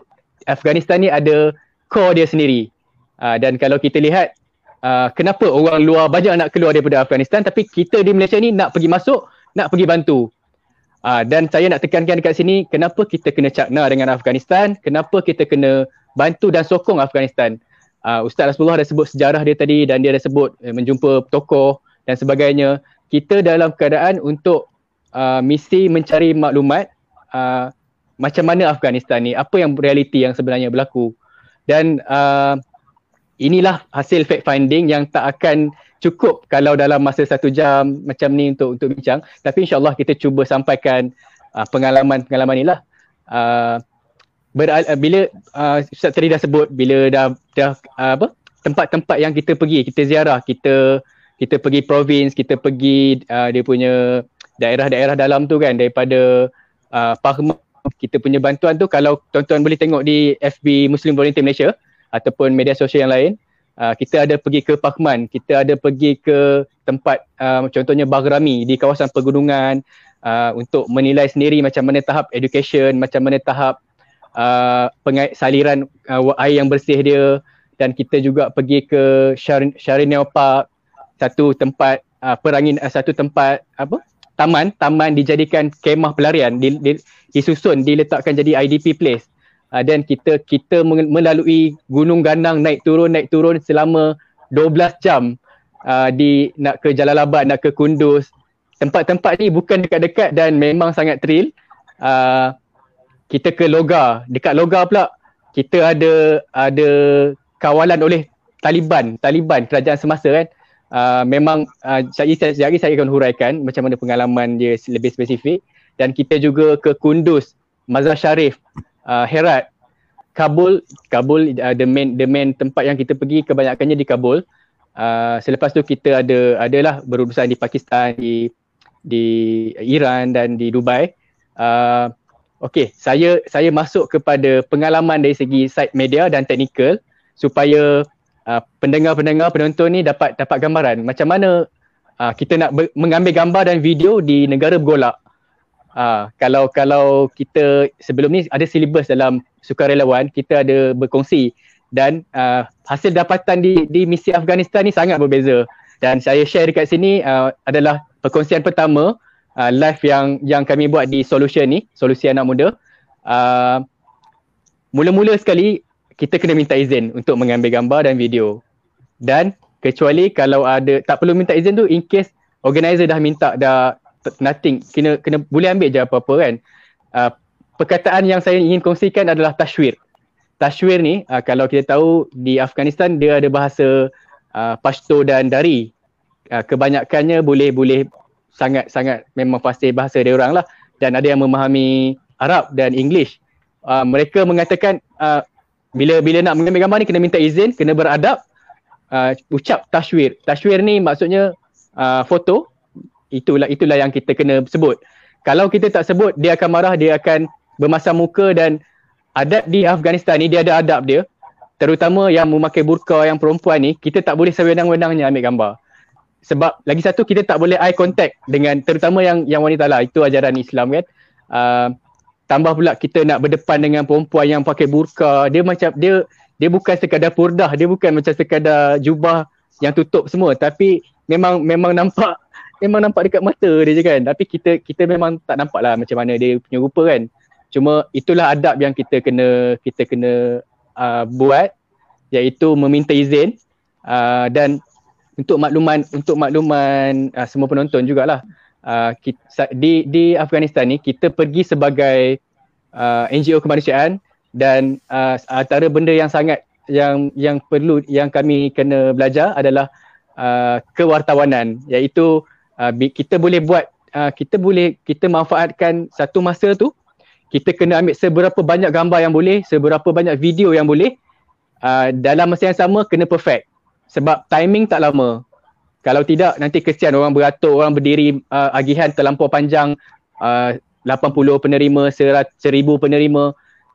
Afghanistan ni ada core dia sendiri. Uh, dan kalau kita lihat uh, kenapa orang luar banyak nak keluar daripada Afghanistan tapi kita di Malaysia ni nak pergi masuk, nak pergi bantu. Uh, dan saya nak tekankan dekat sini kenapa kita kena cakna dengan Afghanistan, kenapa kita kena bantu dan sokong Afghanistan. Uh, Ustaz Rasulullah dah sebut sejarah dia tadi dan dia dah sebut uh, menjumpa tokoh dan sebagainya. Kita dalam keadaan untuk uh, misi mencari maklumat uh, macam mana Afghanistan ni, apa yang realiti yang sebenarnya berlaku. Dan uh, inilah hasil fact finding yang tak akan cukup kalau dalam masa satu jam macam ni untuk untuk bincang. Tapi insyaAllah kita cuba sampaikan uh, pengalaman-pengalaman ni lah. Uh, ber, uh, bila uh, Ustaz tadi dah sebut, bila dah, dah uh, apa tempat-tempat yang kita pergi, kita ziarah, kita kita pergi province, kita pergi uh, dia punya daerah-daerah dalam tu kan daripada uh, Parma kita punya bantuan tu kalau tuan-tuan boleh tengok di FB Muslim Volunteer Malaysia ataupun media sosial yang lain uh, kita ada pergi ke Pakman, kita ada pergi ke tempat uh, contohnya Bagrami di kawasan pegunungan uh, untuk menilai sendiri macam mana tahap education, macam mana tahap uh, pengait saliran uh, air yang bersih dia. Dan kita juga pergi ke Sharineo Park satu tempat uh, perangin uh, satu tempat apa taman taman dijadikan kemah pelarian di, di, disusun diletakkan jadi IDP place. Uh, dan kita kita melalui gunung ganang naik turun naik turun selama 12 jam. Uh, di nak ke Jalalabad nak ke Kunduz. Tempat-tempat ni bukan dekat-dekat dan memang sangat thrill. Uh, kita ke Logar dekat Logar pula kita ada ada kawalan oleh Taliban Taliban kerajaan semasa kan uh, memang uh, saya saya saya akan huraikan macam mana pengalaman dia lebih spesifik dan kita juga ke Kunduz, Mazar Sharif, uh, Herat, Kabul, Kabul uh, the main the main tempat yang kita pergi kebanyakannya di Kabul. Uh, selepas tu kita ada adalah berurusan di Pakistan, di di Iran dan di Dubai. Uh, Okey, saya saya masuk kepada pengalaman dari segi side media dan teknikal supaya uh, pendengar-pendengar penonton ni dapat dapat gambaran macam mana uh, kita nak ber- mengambil gambar dan video di negara bergolak. Uh, kalau kalau kita sebelum ni ada silibus dalam sukarelawan kita ada berkongsi dan uh, hasil dapatan di di misi Afghanistan ni sangat berbeza dan saya share dekat sini uh, adalah perkongsian pertama uh, live yang yang kami buat di solution ni solusi anak muda uh, mula-mula sekali kita kena minta izin untuk mengambil gambar dan video. Dan kecuali kalau ada tak perlu minta izin tu in case organizer dah minta dah nothing kena kena boleh ambil je apa-apa kan. Uh, perkataan yang saya ingin kongsikan adalah tashwir. Tashwir ni uh, kalau kita tahu di Afghanistan dia ada bahasa uh, Pashto dan Dari. Uh, kebanyakannya boleh boleh sangat sangat memang fasih bahasa dia orang lah dan ada yang memahami Arab dan English. Uh, mereka mengatakan uh, bila bila nak mengambil gambar ni kena minta izin, kena beradab, uh, ucap tashwir. Tashwir ni maksudnya uh, foto. Itulah itulah yang kita kena sebut. Kalau kita tak sebut, dia akan marah, dia akan bermasam muka dan adab di Afghanistan ni dia ada adab dia. Terutama yang memakai burka yang perempuan ni, kita tak boleh sewenang-wenangnya ambil gambar. Sebab lagi satu kita tak boleh eye contact dengan terutama yang yang wanita lah. Itu ajaran Islam kan. Uh, tambah pula kita nak berdepan dengan perempuan yang pakai burka. Dia macam dia dia bukan sekadar purdah dia bukan macam sekadar jubah yang tutup semua. Tapi memang memang nampak memang nampak dekat mata dia je kan. Tapi kita kita memang tak nampak lah macam mana dia punya rupa kan. Cuma itulah adab yang kita kena kita kena uh, buat iaitu meminta izin uh, dan untuk makluman untuk makluman uh, semua penonton jugalah uh, kita, di di Afghanistan ni kita pergi sebagai uh, NGO kemanusiaan dan uh, antara benda yang sangat yang yang perlu yang kami kena belajar adalah uh, kewartawanan. Iaitu uh, kita boleh buat uh, kita boleh kita manfaatkan satu masa tu kita kena ambil seberapa banyak gambar yang boleh seberapa banyak video yang boleh uh, dalam masa yang sama kena perfect. Sebab timing tak lama kalau tidak nanti kesian orang beratur orang berdiri uh, agihan terlampau panjang uh, 80 penerima 1000 penerima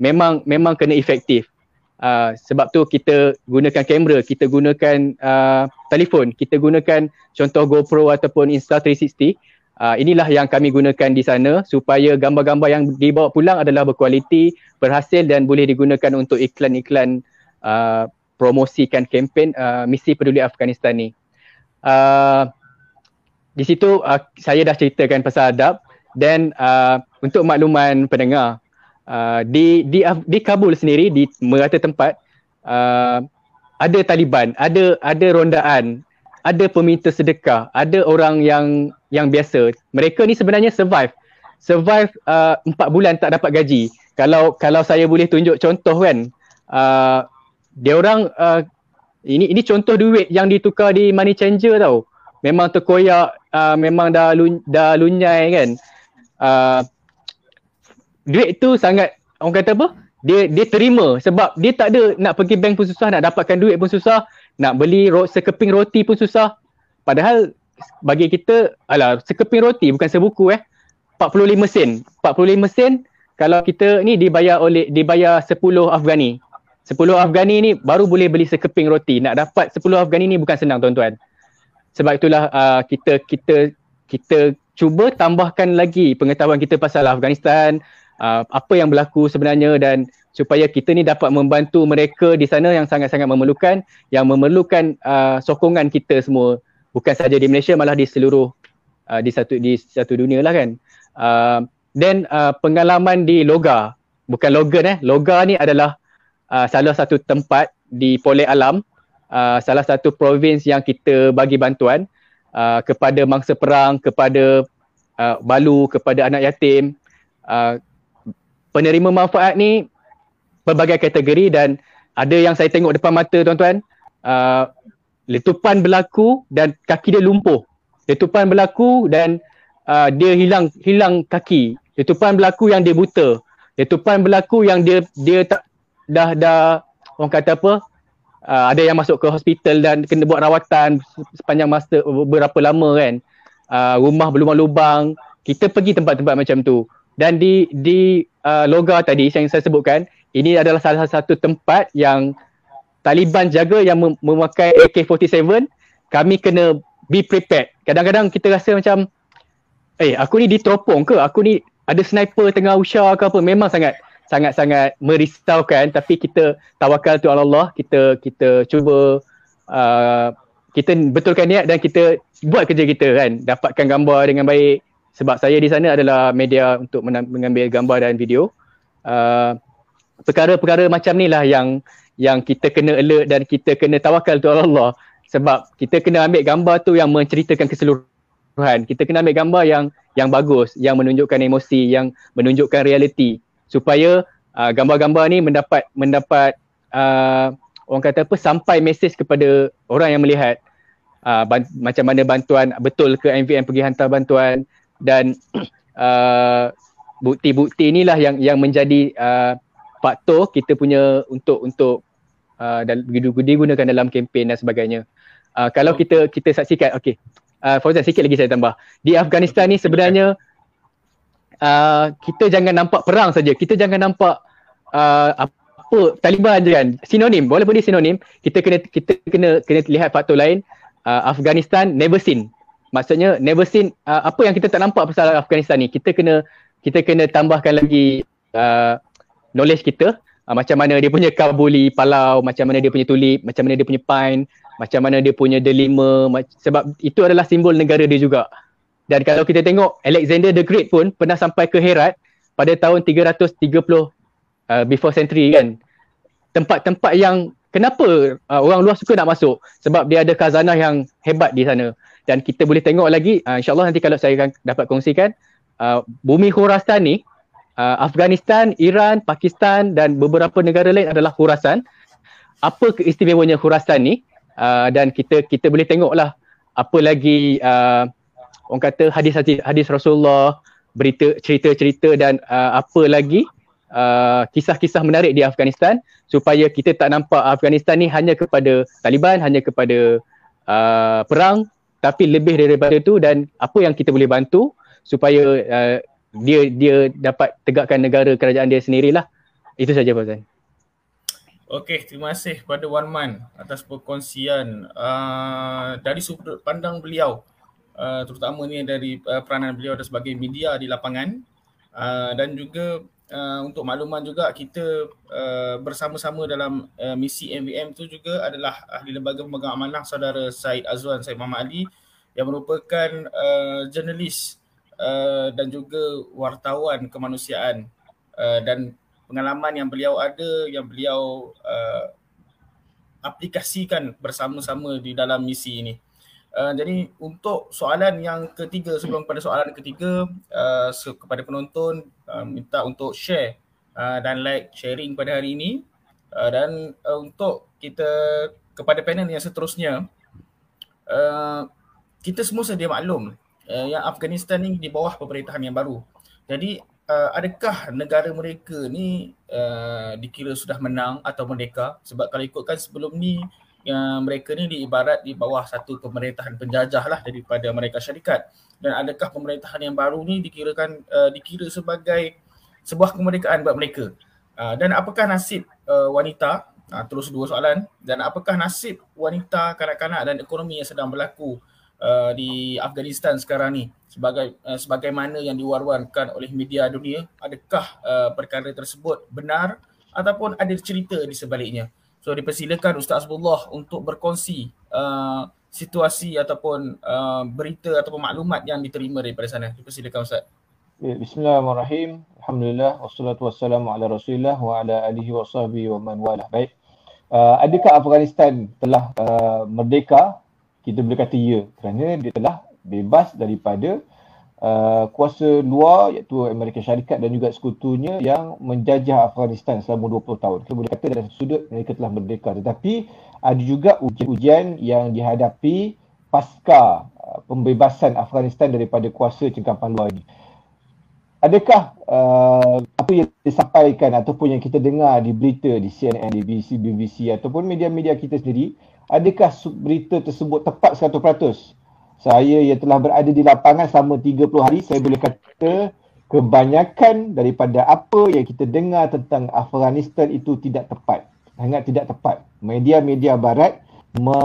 memang memang kena efektif. Uh, sebab tu kita gunakan kamera, kita gunakan uh, telefon, kita gunakan contoh GoPro ataupun Insta360. Uh, inilah yang kami gunakan di sana supaya gambar-gambar yang dibawa pulang adalah berkualiti, berhasil dan boleh digunakan untuk iklan-iklan uh, promosikan kempen uh, misi peduli Afghanistan ni. Uh, di situ uh, saya dah ceritakan pasal adab dan uh, untuk makluman pendengar Uh, di di di Kabul sendiri di merata tempat uh, ada Taliban, ada ada rondaan, ada peminta sedekah, ada orang yang yang biasa. Mereka ni sebenarnya survive. Survive uh, empat bulan tak dapat gaji. Kalau kalau saya boleh tunjuk contoh kan, uh, dia orang uh, ini ini contoh duit yang ditukar di money changer tau. Memang terkoyak, uh, memang dah lun, dah lunyai kan. Uh, duit tu sangat orang kata apa? Dia dia terima sebab dia tak ada nak pergi bank pun susah nak dapatkan duit pun susah nak beli ro- sekeping roti pun susah. Padahal bagi kita alah sekeping roti bukan sebuku eh. 45 sen. 45 sen kalau kita ni dibayar oleh dibayar 10 Afghani 10 Afghani ni baru boleh beli sekeping roti. Nak dapat 10 Afghani ni bukan senang tuan-tuan. Sebab itulah uh, kita kita kita cuba tambahkan lagi pengetahuan kita pasal Afghanistan uh, apa yang berlaku sebenarnya dan supaya kita ni dapat membantu mereka di sana yang sangat-sangat memerlukan yang memerlukan uh, sokongan kita semua. Bukan saja di Malaysia malah di seluruh uh, di satu di satu dunia lah kan. Uh, uh, pengalaman di Loga. Bukan Logan eh. Loga ni adalah uh, salah satu tempat di Polek Alam uh, salah satu provinsi yang kita bagi bantuan uh, kepada mangsa perang kepada uh, balu kepada anak yatim. Uh, penerima manfaat ni berbagai kategori dan ada yang saya tengok depan mata tuan-tuan. Uh, letupan berlaku dan kaki dia lumpuh. Letupan berlaku dan uh, dia hilang hilang kaki. Letupan berlaku yang dia buta. Letupan berlaku yang dia dia tak dah dah orang kata apa? Uh, ada yang masuk ke hospital dan kena buat rawatan sepanjang masa berapa lama kan? Uh, rumah berlubang-lubang. Kita pergi tempat-tempat macam tu. Dan di di uh, Loga tadi yang saya sebutkan ini adalah salah satu tempat yang Taliban jaga yang mem- memakai AK-47 kami kena be prepared. Kadang-kadang kita rasa macam eh aku ni diteropong ke? Aku ni ada sniper tengah usah ke apa? Memang sangat sangat-sangat merisaukan tapi kita tawakal tu Allah kita kita cuba uh, kita betulkan niat dan kita buat kerja kita kan dapatkan gambar dengan baik sebab saya di sana adalah media untuk mengambil gambar dan video. Uh, perkara-perkara macam ni lah yang yang kita kena alert dan kita kena tawakal tu Allah sebab kita kena ambil gambar tu yang menceritakan keseluruhan. Kita kena ambil gambar yang yang bagus, yang menunjukkan emosi, yang menunjukkan realiti supaya uh, gambar-gambar ni mendapat mendapat uh, orang kata apa sampai mesej kepada orang yang melihat uh, ban- macam mana bantuan betul ke MVM pergi hantar bantuan dan uh, bukti-bukti inilah yang yang menjadi uh, faktor kita punya untuk untuk uh, digunakan dalam kempen dan sebagainya. Uh, kalau kita kita saksikan okey. Uh, Fauzan sikit lagi saya tambah. Di Afghanistan ni sebenarnya uh, kita jangan nampak perang saja. Kita jangan nampak uh, apa Taliban je kan. Sinonim, walaupun dia sinonim, kita kena kita kena kena lihat faktor lain. Uh, Afghanistan never seen maksudnya never seen uh, apa yang kita tak nampak pasal Afghanistan ni kita kena kita kena tambahkan lagi uh, knowledge kita uh, macam mana dia punya kabuli palau, macam mana dia punya tulip, macam mana dia punya pine, macam mana dia punya delima sebab itu adalah simbol negara dia juga. Dan kalau kita tengok Alexander the Great pun pernah sampai ke Herat pada tahun 330 uh, before century kan. Tempat-tempat yang kenapa uh, orang luar suka nak masuk sebab dia ada khazanah yang hebat di sana. Dan kita boleh tengok lagi uh, insyaallah nanti kalau saya akan dapat kongsikan uh, bumi Khurasan ni uh, Afghanistan, Iran, Pakistan dan beberapa negara lain adalah Khurasan. Apa keistimewanya Khurasan ni? Uh, dan kita kita boleh tengoklah apa lagi uh, orang kata hadis-hadis hadis Rasulullah, berita cerita-cerita dan uh, apa lagi uh, kisah-kisah menarik di Afghanistan supaya kita tak nampak Afghanistan ni hanya kepada Taliban, hanya kepada uh, perang tapi lebih daripada itu dan apa yang kita boleh bantu supaya uh, dia dia dapat tegakkan negara kerajaan dia sendirilah. Itu saja Fazan. Okey, terima kasih kepada Wan Man atas perkongsian uh, dari sudut pandang beliau uh, terutama ni dari uh, peranan beliau sebagai media di lapangan uh, dan juga uh, untuk makluman juga kita uh, bersama-sama dalam uh, misi MVM tu juga adalah ahli lembaga pemegang amanah saudara Said Azwan Said Muhammad Ali yang merupakan uh, jurnalis uh, dan juga wartawan kemanusiaan uh, dan pengalaman yang beliau ada yang beliau uh, aplikasikan bersama-sama di dalam misi ini. Uh, jadi untuk soalan yang ketiga sebelum pada soalan ketiga uh, kepada penonton uh, minta untuk share uh, dan like sharing pada hari ini uh, dan uh, untuk kita kepada panel yang seterusnya uh, kita semua sedia maklum uh, yang Afghanistan ni di bawah pemerintahan yang baru. Jadi uh, adakah negara mereka ni uh, dikira sudah menang atau merdeka sebab kalau ikutkan sebelum ni yang mereka ni diibarat di bawah satu pemerintahan penjajah lah daripada mereka syarikat. Dan adakah pemerintahan yang baru ni dikirakan uh, dikira sebagai sebuah kemerdekaan buat mereka? Uh, dan apakah nasib uh, wanita? Uh, terus dua soalan. Dan apakah nasib wanita kanak-kanak dan ekonomi yang sedang berlaku uh, di Afghanistan sekarang ni sebagai uh, sebagaimana yang diwar-warkan oleh media dunia? Adakah uh, perkara tersebut benar ataupun ada cerita di sebaliknya So dipersilakan Ustaz Abdullah untuk berkongsi uh, situasi ataupun uh, berita ataupun maklumat yang diterima daripada sana. Dipersilakan Ustaz. Ya, bismillahirrahmanirrahim. Alhamdulillah wassalatu wassalamu ala Rasulillah wa ala alihi wa sahbihi wa man wala. Baik. Uh, adakah Afghanistan telah uh, merdeka? Kita boleh kata ya kerana dia telah bebas daripada uh, kuasa luar iaitu Amerika Syarikat dan juga sekutunya yang menjajah Afghanistan selama 20 tahun. Kita boleh kata dari sudut mereka telah merdeka tetapi ada juga ujian-ujian yang dihadapi pasca uh, pembebasan Afghanistan daripada kuasa cengkapan luar ini. Adakah uh, apa yang disampaikan ataupun yang kita dengar di berita di CNN, di BBC, BBC ataupun media-media kita sendiri, adakah berita tersebut tepat 100%? Saya yang telah berada di lapangan selama 30 hari, saya boleh kata kebanyakan daripada apa yang kita dengar tentang Afghanistan itu tidak tepat. Sangat tidak tepat. Media-media barat me,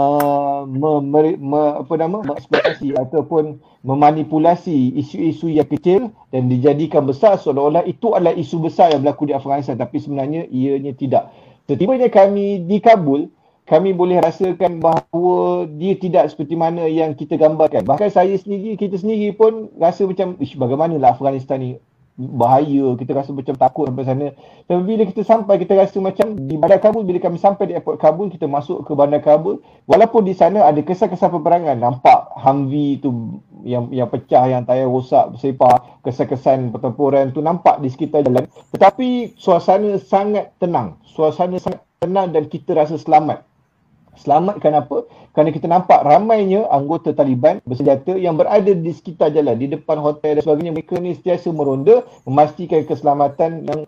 me, me, me, apa nama mengeksploitasi ataupun memanipulasi isu-isu yang kecil dan dijadikan besar seolah-olah itu adalah isu besar yang berlaku di Afghanistan tapi sebenarnya ianya tidak. Setibanya kami di Kabul, kami boleh rasakan bahawa dia tidak seperti mana yang kita gambarkan. Bahkan saya sendiri, kita sendiri pun rasa macam, ish bagaimanalah Afghanistan ni bahaya, kita rasa macam takut sampai sana. Tapi bila kita sampai, kita rasa macam di Bandar Kabul, bila kami sampai di airport Kabul, kita masuk ke Bandar Kabul, walaupun di sana ada kesan-kesan peperangan, nampak Humvee tu yang yang pecah, yang tayar rosak, bersepah, kesan-kesan pertempuran tu nampak di sekitar jalan. Tetapi suasana sangat tenang, suasana sangat tenang dan kita rasa selamat. Selamatkan apa? Kerana kita nampak ramainya anggota Taliban bersenjata yang berada di sekitar jalan, di depan hotel dan sebagainya. Mereka ni sentiasa meronda memastikan keselamatan yang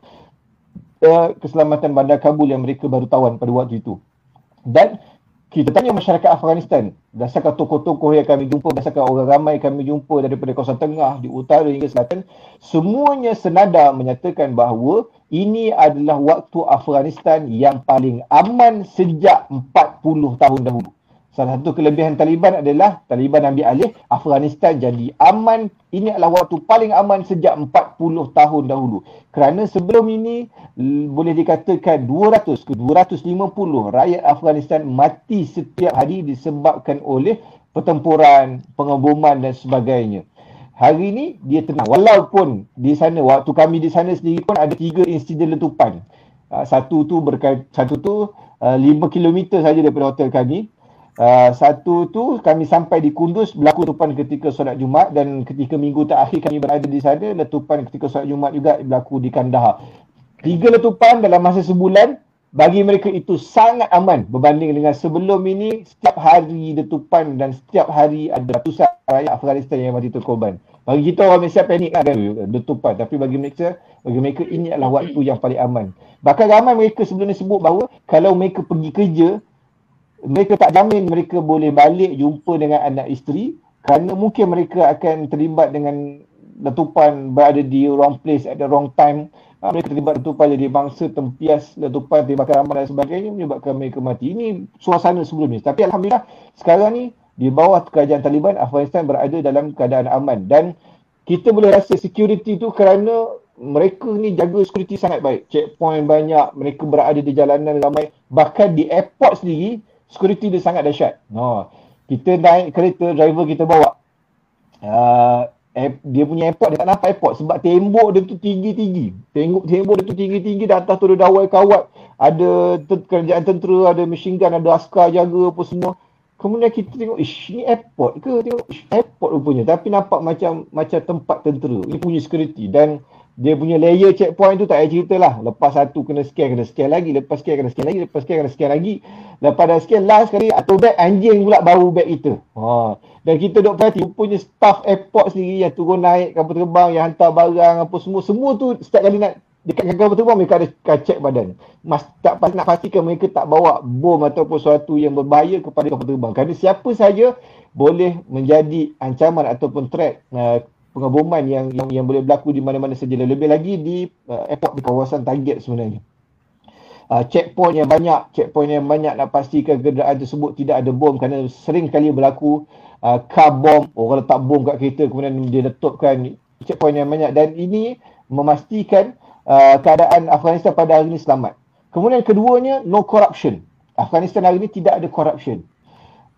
uh, keselamatan bandar Kabul yang mereka baru tawan pada waktu itu. Dan kita tanya masyarakat Afghanistan, berdasarkan tokoh-tokoh yang kami jumpa, berdasarkan orang ramai kami jumpa daripada kawasan tengah, di utara hingga selatan, semuanya senada menyatakan bahawa ini adalah waktu Afghanistan yang paling aman sejak 40 tahun dahulu. Salah satu kelebihan Taliban adalah Taliban ambil alih Afghanistan jadi aman. Ini adalah waktu paling aman sejak 40 tahun dahulu. Kerana sebelum ini boleh dikatakan 200 ke 250 rakyat Afghanistan mati setiap hari disebabkan oleh pertempuran, pengeboman dan sebagainya. Hari ini dia tenang. Walaupun di sana, waktu kami di sana sendiri pun ada tiga insiden letupan. Ah, satu tu berkait, satu tu uh, 5 km saja daripada hotel kami. Uh, satu tu kami sampai di Kunduz berlaku letupan ketika solat Jumaat dan ketika minggu terakhir kami berada di sana letupan ketika solat Jumaat juga berlaku di Kandahar. Tiga letupan dalam masa sebulan bagi mereka itu sangat aman berbanding dengan sebelum ini setiap hari letupan dan setiap hari ada ratusan rakyat Afghanistan yang mati terkorban. Bagi kita orang Malaysia panik kan letupan tapi bagi mereka bagi mereka ini adalah waktu yang paling aman. Bahkan ramai mereka sebelum ni sebut bahawa kalau mereka pergi kerja mereka tak jamin mereka boleh balik jumpa dengan anak isteri kerana mungkin mereka akan terlibat dengan letupan berada di wrong place at the wrong time. Ha, mereka terlibat letupan jadi bangsa tempias letupan tembakan ramai dan sebagainya menyebabkan mereka mati. Ini suasana sebelum ni. Tapi Alhamdulillah sekarang ni di bawah kerajaan Taliban Afghanistan berada dalam keadaan aman. Dan kita boleh rasa security tu kerana mereka ni jaga security sangat baik. Checkpoint banyak mereka berada di jalanan ramai. Bahkan di airport sendiri security dia sangat dahsyat. No. Kita naik kereta, driver kita bawa. Uh, dia punya airport, dia tak nampak airport sebab tembok dia tu tinggi-tinggi. Tembok tembok dia tu tinggi-tinggi, di atas tu ada dawai kawat. Ada kerajaan tentera, ada machine gun, ada askar jaga apa semua. Kemudian kita tengok, ish ni airport ke? Tengok, ish airport rupanya. Tapi nampak macam macam tempat tentera. Ini punya security. Dan dia punya layer checkpoint tu tak payah cerita lah. Lepas satu kena scan, kena scan lagi. Lepas scan, kena scan lagi. Lepas scan, kena scan lagi. Lepas dah scan last sekali, atau bag anjing pula baru bag kita. Ha. Dan kita duk perhati, punya staff airport sendiri yang turun naik kapal terbang, yang hantar barang apa semua. Semua tu setiap kali nak dekat kapal terbang, mereka ada check badan. Mas, tak nak pastikan mereka tak bawa bom ataupun sesuatu yang berbahaya kepada kapal terbang. Kerana siapa saja boleh menjadi ancaman ataupun threat uh, pengeboman yang, yang yang boleh berlaku di mana-mana saja. Lebih lagi di uh, airport di kawasan target sebenarnya. Uh, checkpoint yang banyak checkpoint yang banyak nak pastikan kenderaan tersebut tidak ada bom kerana sering kali berlaku uh, car bomb. Orang letak bom kat kereta kemudian dia letupkan checkpoint yang banyak. Dan ini memastikan uh, keadaan Afghanistan pada hari ini selamat. Kemudian keduanya no corruption. Afghanistan hari ini tidak ada corruption.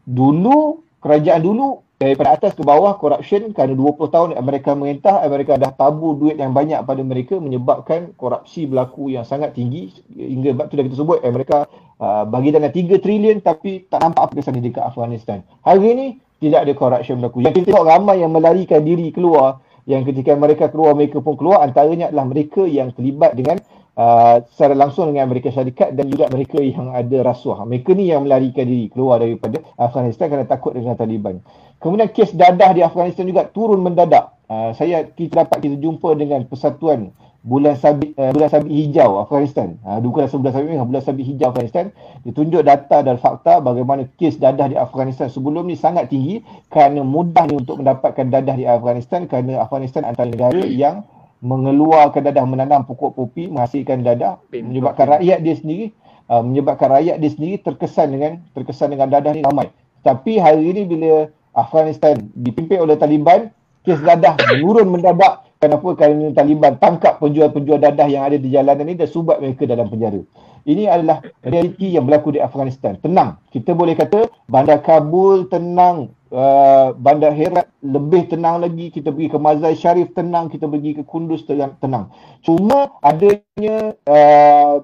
Dulu kerajaan dulu daripada atas ke bawah corruption kerana 20 tahun Amerika merintah Amerika dah tabur duit yang banyak pada mereka menyebabkan korupsi berlaku yang sangat tinggi hingga sebab tu dah kita sebut Amerika uh, bagi dana 3 trilion tapi tak nampak apa kesan dekat Afghanistan hari ini tidak ada corruption berlaku yang kita tengok ramai yang melarikan diri keluar yang ketika mereka keluar mereka pun keluar antaranya adalah mereka yang terlibat dengan uh, secara langsung dengan Amerika Syarikat dan juga mereka yang ada rasuah. Mereka ni yang melarikan diri keluar daripada Afghanistan kerana takut dengan Taliban. Kemudian kes dadah di Afghanistan juga turun mendadak. Uh, saya kita dapat kita jumpa dengan persatuan bulan sabit uh, bulan sabit hijau Afghanistan. Uh, bukan bulan sabit merah, bulan sabit hijau Afghanistan ditunjuk data dan fakta bagaimana kes dadah di Afghanistan sebelum ni sangat tinggi kerana mudah ni untuk mendapatkan dadah di Afghanistan kerana Afghanistan antara negara yang mengeluarkan dadah menanam pokok popi menghasilkan dadah menyebabkan rakyat dia sendiri uh, menyebabkan rakyat dia sendiri terkesan dengan terkesan dengan dadah ni ramai tapi hari ini bila Afghanistan dipimpin oleh Taliban kes dadah menurun mendadak kenapa kerana Taliban tangkap penjual-penjual dadah yang ada di jalanan ini dan subat mereka dalam penjara. Ini adalah realiti yang berlaku di Afghanistan. Tenang. Kita boleh kata bandar Kabul tenang Uh, bandar Herat lebih tenang lagi. Kita pergi ke Mazar Sharif tenang kita pergi ke Kunduz tenang. cuma adanya uh,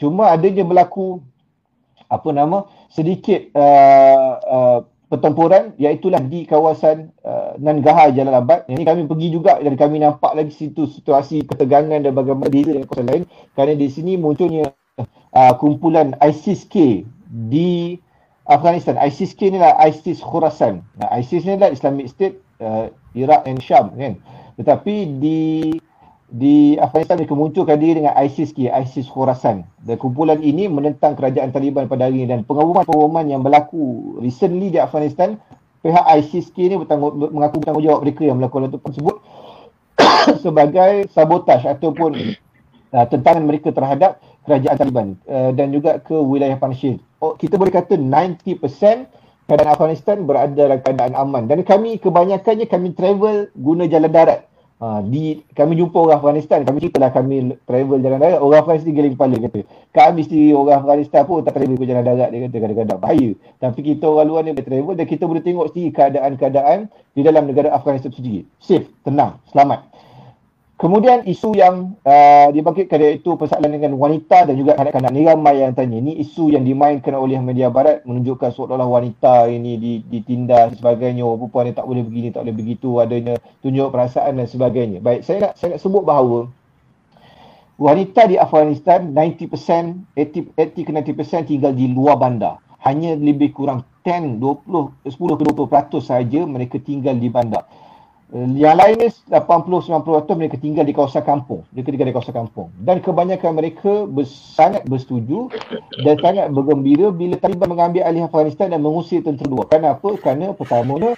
cuma adanya berlaku apa nama sedikit uh, uh, pertempuran iaitu di kawasan uh, Nangarhar Jalalabad ini kami pergi juga dan kami nampak lagi situ situasi ketegangan dan bagaimana beza dengan kawasan lain kerana di sini munculnya uh, kumpulan ISIS-K di Afghanistan. ISIS-K ni lah ISIS Khurasan. Nah, ISIS ni lah Islamic State uh, Iraq and Sham kan. Tetapi di di Afghanistan mereka munculkan diri dengan ISIS-K, ISIS Khurasan. Dan kumpulan ini menentang kerajaan Taliban pada hari ini dan pengumuman-pengumuman yang berlaku recently di Afghanistan pihak ISIS-K ni bertanggung, mengaku bertanggungjawab mereka yang melakukan letupan tersebut sebagai sabotaj ataupun uh, tentangan mereka terhadap kerajaan Taliban uh, dan juga ke wilayah Panjshir oh, kita boleh kata 90% keadaan Afghanistan berada dalam keadaan aman dan kami kebanyakannya kami travel guna jalan darat. Ha, di kami jumpa orang Afghanistan, kami ceritalah kami travel jalan darat, orang Afghanistan geling kepala kata. Kami sendiri orang Afghanistan pun tak travel ke jalan darat dia kata kadang-kadang bahaya. Tapi kita orang luar ni boleh travel dan kita boleh tengok sendiri keadaan-keadaan di dalam negara Afghanistan sendiri. Safe, tenang, selamat. Kemudian isu yang uh, dibangkitkan iaitu persoalan dengan wanita dan juga kanak-kanak ni ramai yang tanya. Ini isu yang dimainkan oleh media barat menunjukkan seolah-olah wanita ini ditindas sebagainya. Oh, perempuan ni tak boleh begini, tak boleh begitu. Adanya tunjuk perasaan dan sebagainya. Baik, saya nak, saya nak sebut bahawa wanita di Afghanistan 90%, 80, 80 ke 90% tinggal di luar bandar. Hanya lebih kurang 10, 20, 10 ke 20% saja mereka tinggal di bandar. Eh, yang lainnya 80-90% mereka tinggal di kawasan kampung. Mereka tinggal di kawasan kampung. Dan kebanyakan mereka sangat bersetuju dan sangat bergembira bila Taliban mengambil alih Afghanistan dan mengusir tentera luar. Kenapa? Kerana pertama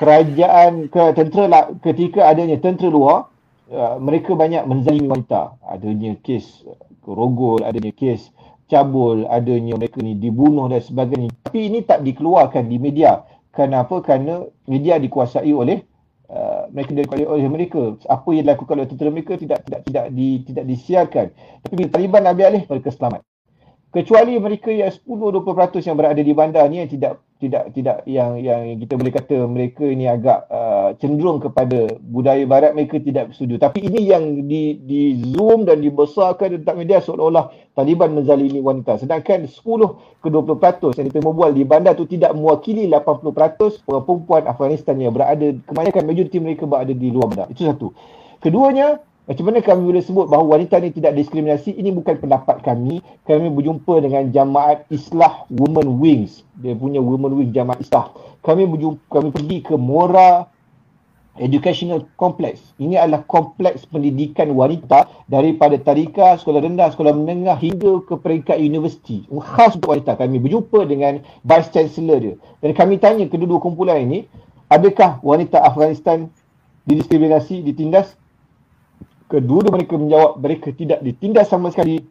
kerajaan ke tentera ketika adanya tentera luar uh, mereka banyak menzalimi wanita. Adanya kes rogol, adanya kes cabul, adanya mereka ni dibunuh dan sebagainya. Tapi ini tak dikeluarkan di media. Kenapa? Kerana media dikuasai oleh Uh, mereka daripada oleh mereka. Apa yang dilakukan oleh tentera mereka tidak tidak tidak di, tidak disiarkan. Tapi bila Taliban ambil alih mereka selamat kecuali mereka yang 10 20% yang berada di bandar ni yang tidak tidak tidak yang yang kita boleh kata mereka ini agak uh, cenderung kepada budaya barat mereka tidak setuju tapi ini yang di di zoom dan dibesarkan dekat media seolah-olah Taliban menzalimi wanita. Sedangkan 10 ke 20% yang kita bual di bandar tu tidak mewakili 80% perempuan Afghanistan yang berada kebanyakan majoriti mereka berada di luar bandar. Itu satu. Keduanya macam mana kami boleh sebut bahawa wanita ni tidak diskriminasi? Ini bukan pendapat kami. Kami berjumpa dengan jamaat Islah Women Wings. Dia punya Women Wings jamaat Islah. Kami berjumpa, kami pergi ke Mora Educational Complex. Ini adalah kompleks pendidikan wanita daripada tadika, sekolah rendah, sekolah menengah hingga ke peringkat universiti. Khas untuk wanita. Kami berjumpa dengan Vice Chancellor dia. Dan kami tanya kedua-dua kumpulan ini, adakah wanita Afghanistan didiskriminasi, ditindas? Kedua mereka menjawab mereka tidak ditindas sama sekali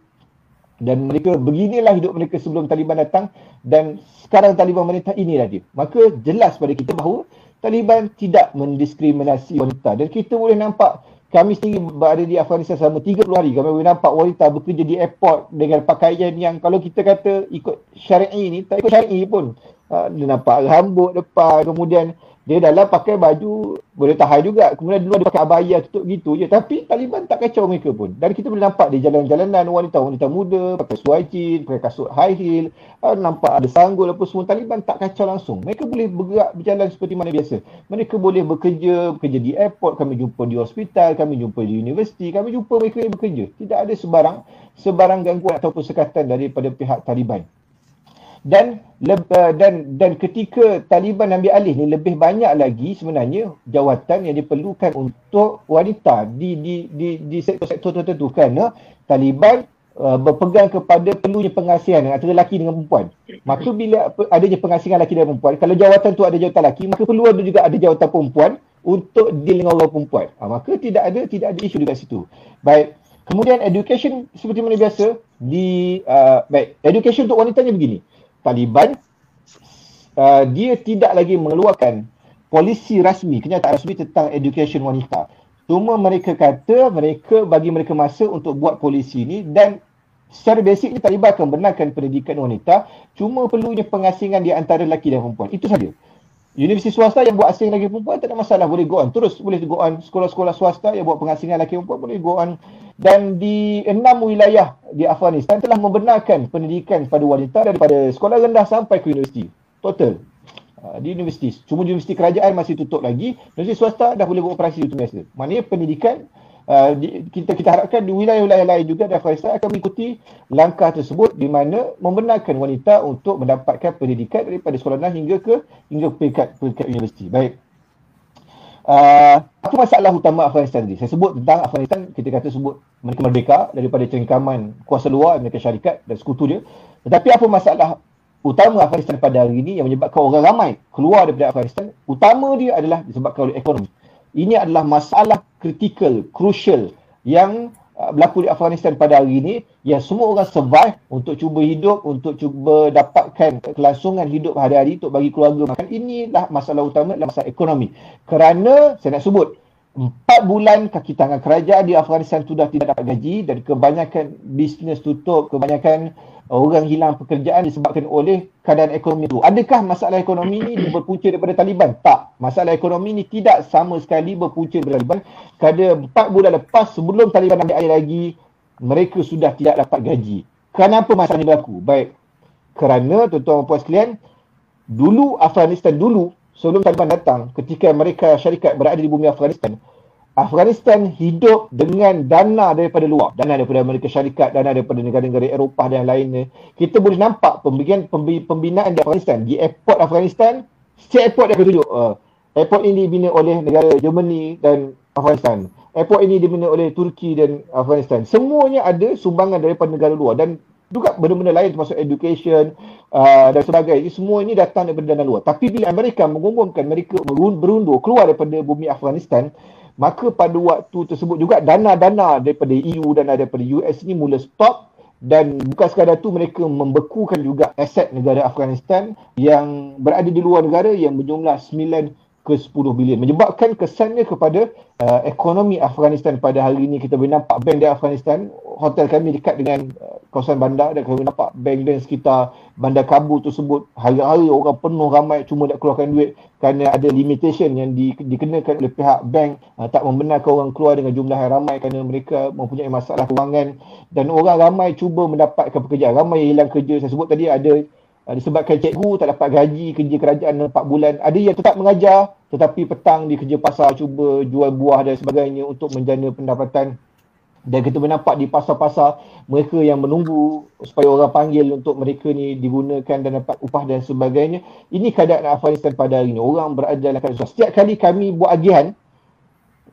dan mereka beginilah hidup mereka sebelum Taliban datang dan sekarang Taliban merintah inilah dia. Maka jelas pada kita bahawa Taliban tidak mendiskriminasi wanita dan kita boleh nampak kami sendiri berada di Afghanistan selama 30 hari kami boleh nampak wanita bekerja di airport dengan pakaian yang kalau kita kata ikut syar'i ni tak ikut syar'i pun. Ha, dia nampak rambut depan kemudian dia dalam pakai baju boleh tahan juga. Kemudian dulu dia pakai abaya tutup gitu je. Tapi Taliban tak kacau mereka pun. Dan kita boleh nampak di jalan-jalanan wanita-wanita muda pakai suajin, pakai kasut high heel. Uh, nampak ada sanggul apa semua. Taliban tak kacau langsung. Mereka boleh bergerak berjalan seperti mana biasa. Mereka boleh bekerja, bekerja di airport. Kami jumpa di hospital, kami jumpa di universiti. Kami jumpa mereka yang bekerja. Tidak ada sebarang sebarang gangguan ataupun sekatan daripada pihak Taliban dan uh, dan dan ketika Taliban ambil alih ni lebih banyak lagi sebenarnya jawatan yang diperlukan untuk wanita di di di di sektor-sektor tertentu kerana Taliban uh, berpegang kepada perlunya pengasihan antara lelaki dengan perempuan. Maka bila adanya pengasihan lelaki dan perempuan, kalau jawatan tu ada jawatan lelaki, maka perlu ada juga ada jawatan perempuan untuk deal dengan orang perempuan. Ha, maka tidak ada tidak ada isu dekat situ. Baik. Kemudian education seperti mana biasa di uh, baik, education untuk wanitanya begini. Taliban uh, dia tidak lagi mengeluarkan polisi rasmi, kenyataan rasmi tentang education wanita. Cuma mereka kata mereka bagi mereka masa untuk buat polisi ini dan secara basicnya Taliban akan benarkan pendidikan wanita cuma perlunya pengasingan di antara lelaki dan perempuan. Itu saja. Universiti swasta yang buat asing lagi perempuan tak ada masalah boleh go on terus boleh go on sekolah-sekolah swasta yang buat pengasingan lelaki perempuan boleh go on dan di enam wilayah di Afghanistan telah membenarkan pendidikan kepada wanita daripada sekolah rendah sampai ke universiti. Total. Uh, di universiti. Cuma universiti kerajaan masih tutup lagi. Universiti swasta dah boleh beroperasi itu biasa. Maknanya pendidikan Uh, di, kita kita harapkan di wilayah-wilayah lain juga di Afghanistan akan mengikuti langkah tersebut di mana membenarkan wanita untuk mendapatkan pendidikan daripada sekolah rendah hingga ke hingga peringkat peringkat universiti. Baik. Uh, apa masalah utama Afghanistan tadi? Saya sebut tentang Afghanistan, kita kata sebut mereka merdeka daripada cengkaman kuasa luar Amerika Syarikat dan sekutu dia. Tetapi apa masalah utama Afghanistan pada hari ini yang menyebabkan orang ramai keluar daripada Afghanistan? Utama dia adalah disebabkan oleh ekonomi. Ini adalah masalah kritikal, crucial yang berlaku di Afghanistan pada hari ini yang semua orang survive untuk cuba hidup untuk cuba dapatkan kelangsungan hidup hari-hari untuk bagi keluarga. Makan inilah masalah utama adalah masalah ekonomi. Kerana saya nak sebut empat bulan kaki tangan kerajaan di Afghanistan sudah tidak dapat gaji dan kebanyakan bisnes tutup kebanyakan orang hilang pekerjaan disebabkan oleh keadaan ekonomi itu. Adakah masalah ekonomi ini berpunca daripada Taliban? Tak. Masalah ekonomi ini tidak sama sekali berpunca daripada Taliban. Kerana empat bulan lepas sebelum Taliban ambil alih lagi, mereka sudah tidak dapat gaji. Kenapa masalah ini berlaku? Baik. Kerana tuan-tuan puan sekalian, dulu Afghanistan dulu sebelum Taliban datang, ketika mereka syarikat berada di bumi Afghanistan, Afghanistan hidup dengan dana daripada luar, dana daripada Amerika Syarikat, dana daripada negara-negara Eropah dan lainnya. Kita boleh nampak pembinaan, pembinaan di Afghanistan, di airport Afghanistan, setiap airport akan tunjuk. Uh, airport ini dibina oleh negara Germany dan Afghanistan. Airport ini dibina oleh Turki dan Afghanistan. Semuanya ada sumbangan daripada negara luar dan juga benda-benda lain termasuk education uh, dan sebagainya. Semua ini datang daripada dana luar. Tapi bila Amerika mengumumkan mereka berundur keluar daripada bumi Afghanistan, maka pada waktu tersebut juga dana-dana daripada EU dan daripada US ni mula stop dan bukan sekadar tu mereka membekukan juga aset negara Afghanistan yang berada di luar negara yang berjumlah 9 ke 10 bilion. Menyebabkan kesannya kepada uh, ekonomi Afghanistan pada hari ini kita boleh nampak bank di Afghanistan hotel kami dekat dengan uh, kawasan bandar dan kami nampak bank dan sekitar bandar Kabul tersebut. Hari-hari orang penuh ramai cuma nak keluarkan duit kerana ada limitation yang di, dikenakan oleh pihak bank. Uh, tak membenarkan orang keluar dengan jumlah yang ramai kerana mereka mempunyai masalah kewangan. Dan orang ramai cuba mendapatkan pekerjaan. Ramai yang hilang kerja. Saya sebut tadi ada disebabkan cikgu tak dapat gaji kerja kerajaan 4 bulan. Ada yang tetap mengajar tetapi petang di kerja pasar cuba jual buah dan sebagainya untuk menjana pendapatan. Dan kita nampak di pasar-pasar mereka yang menunggu supaya orang panggil untuk mereka ni digunakan dan dapat upah dan sebagainya. Ini keadaan Afghanistan pada hari ini. Orang berada dalam keadaan. Setiap kali kami buat agihan,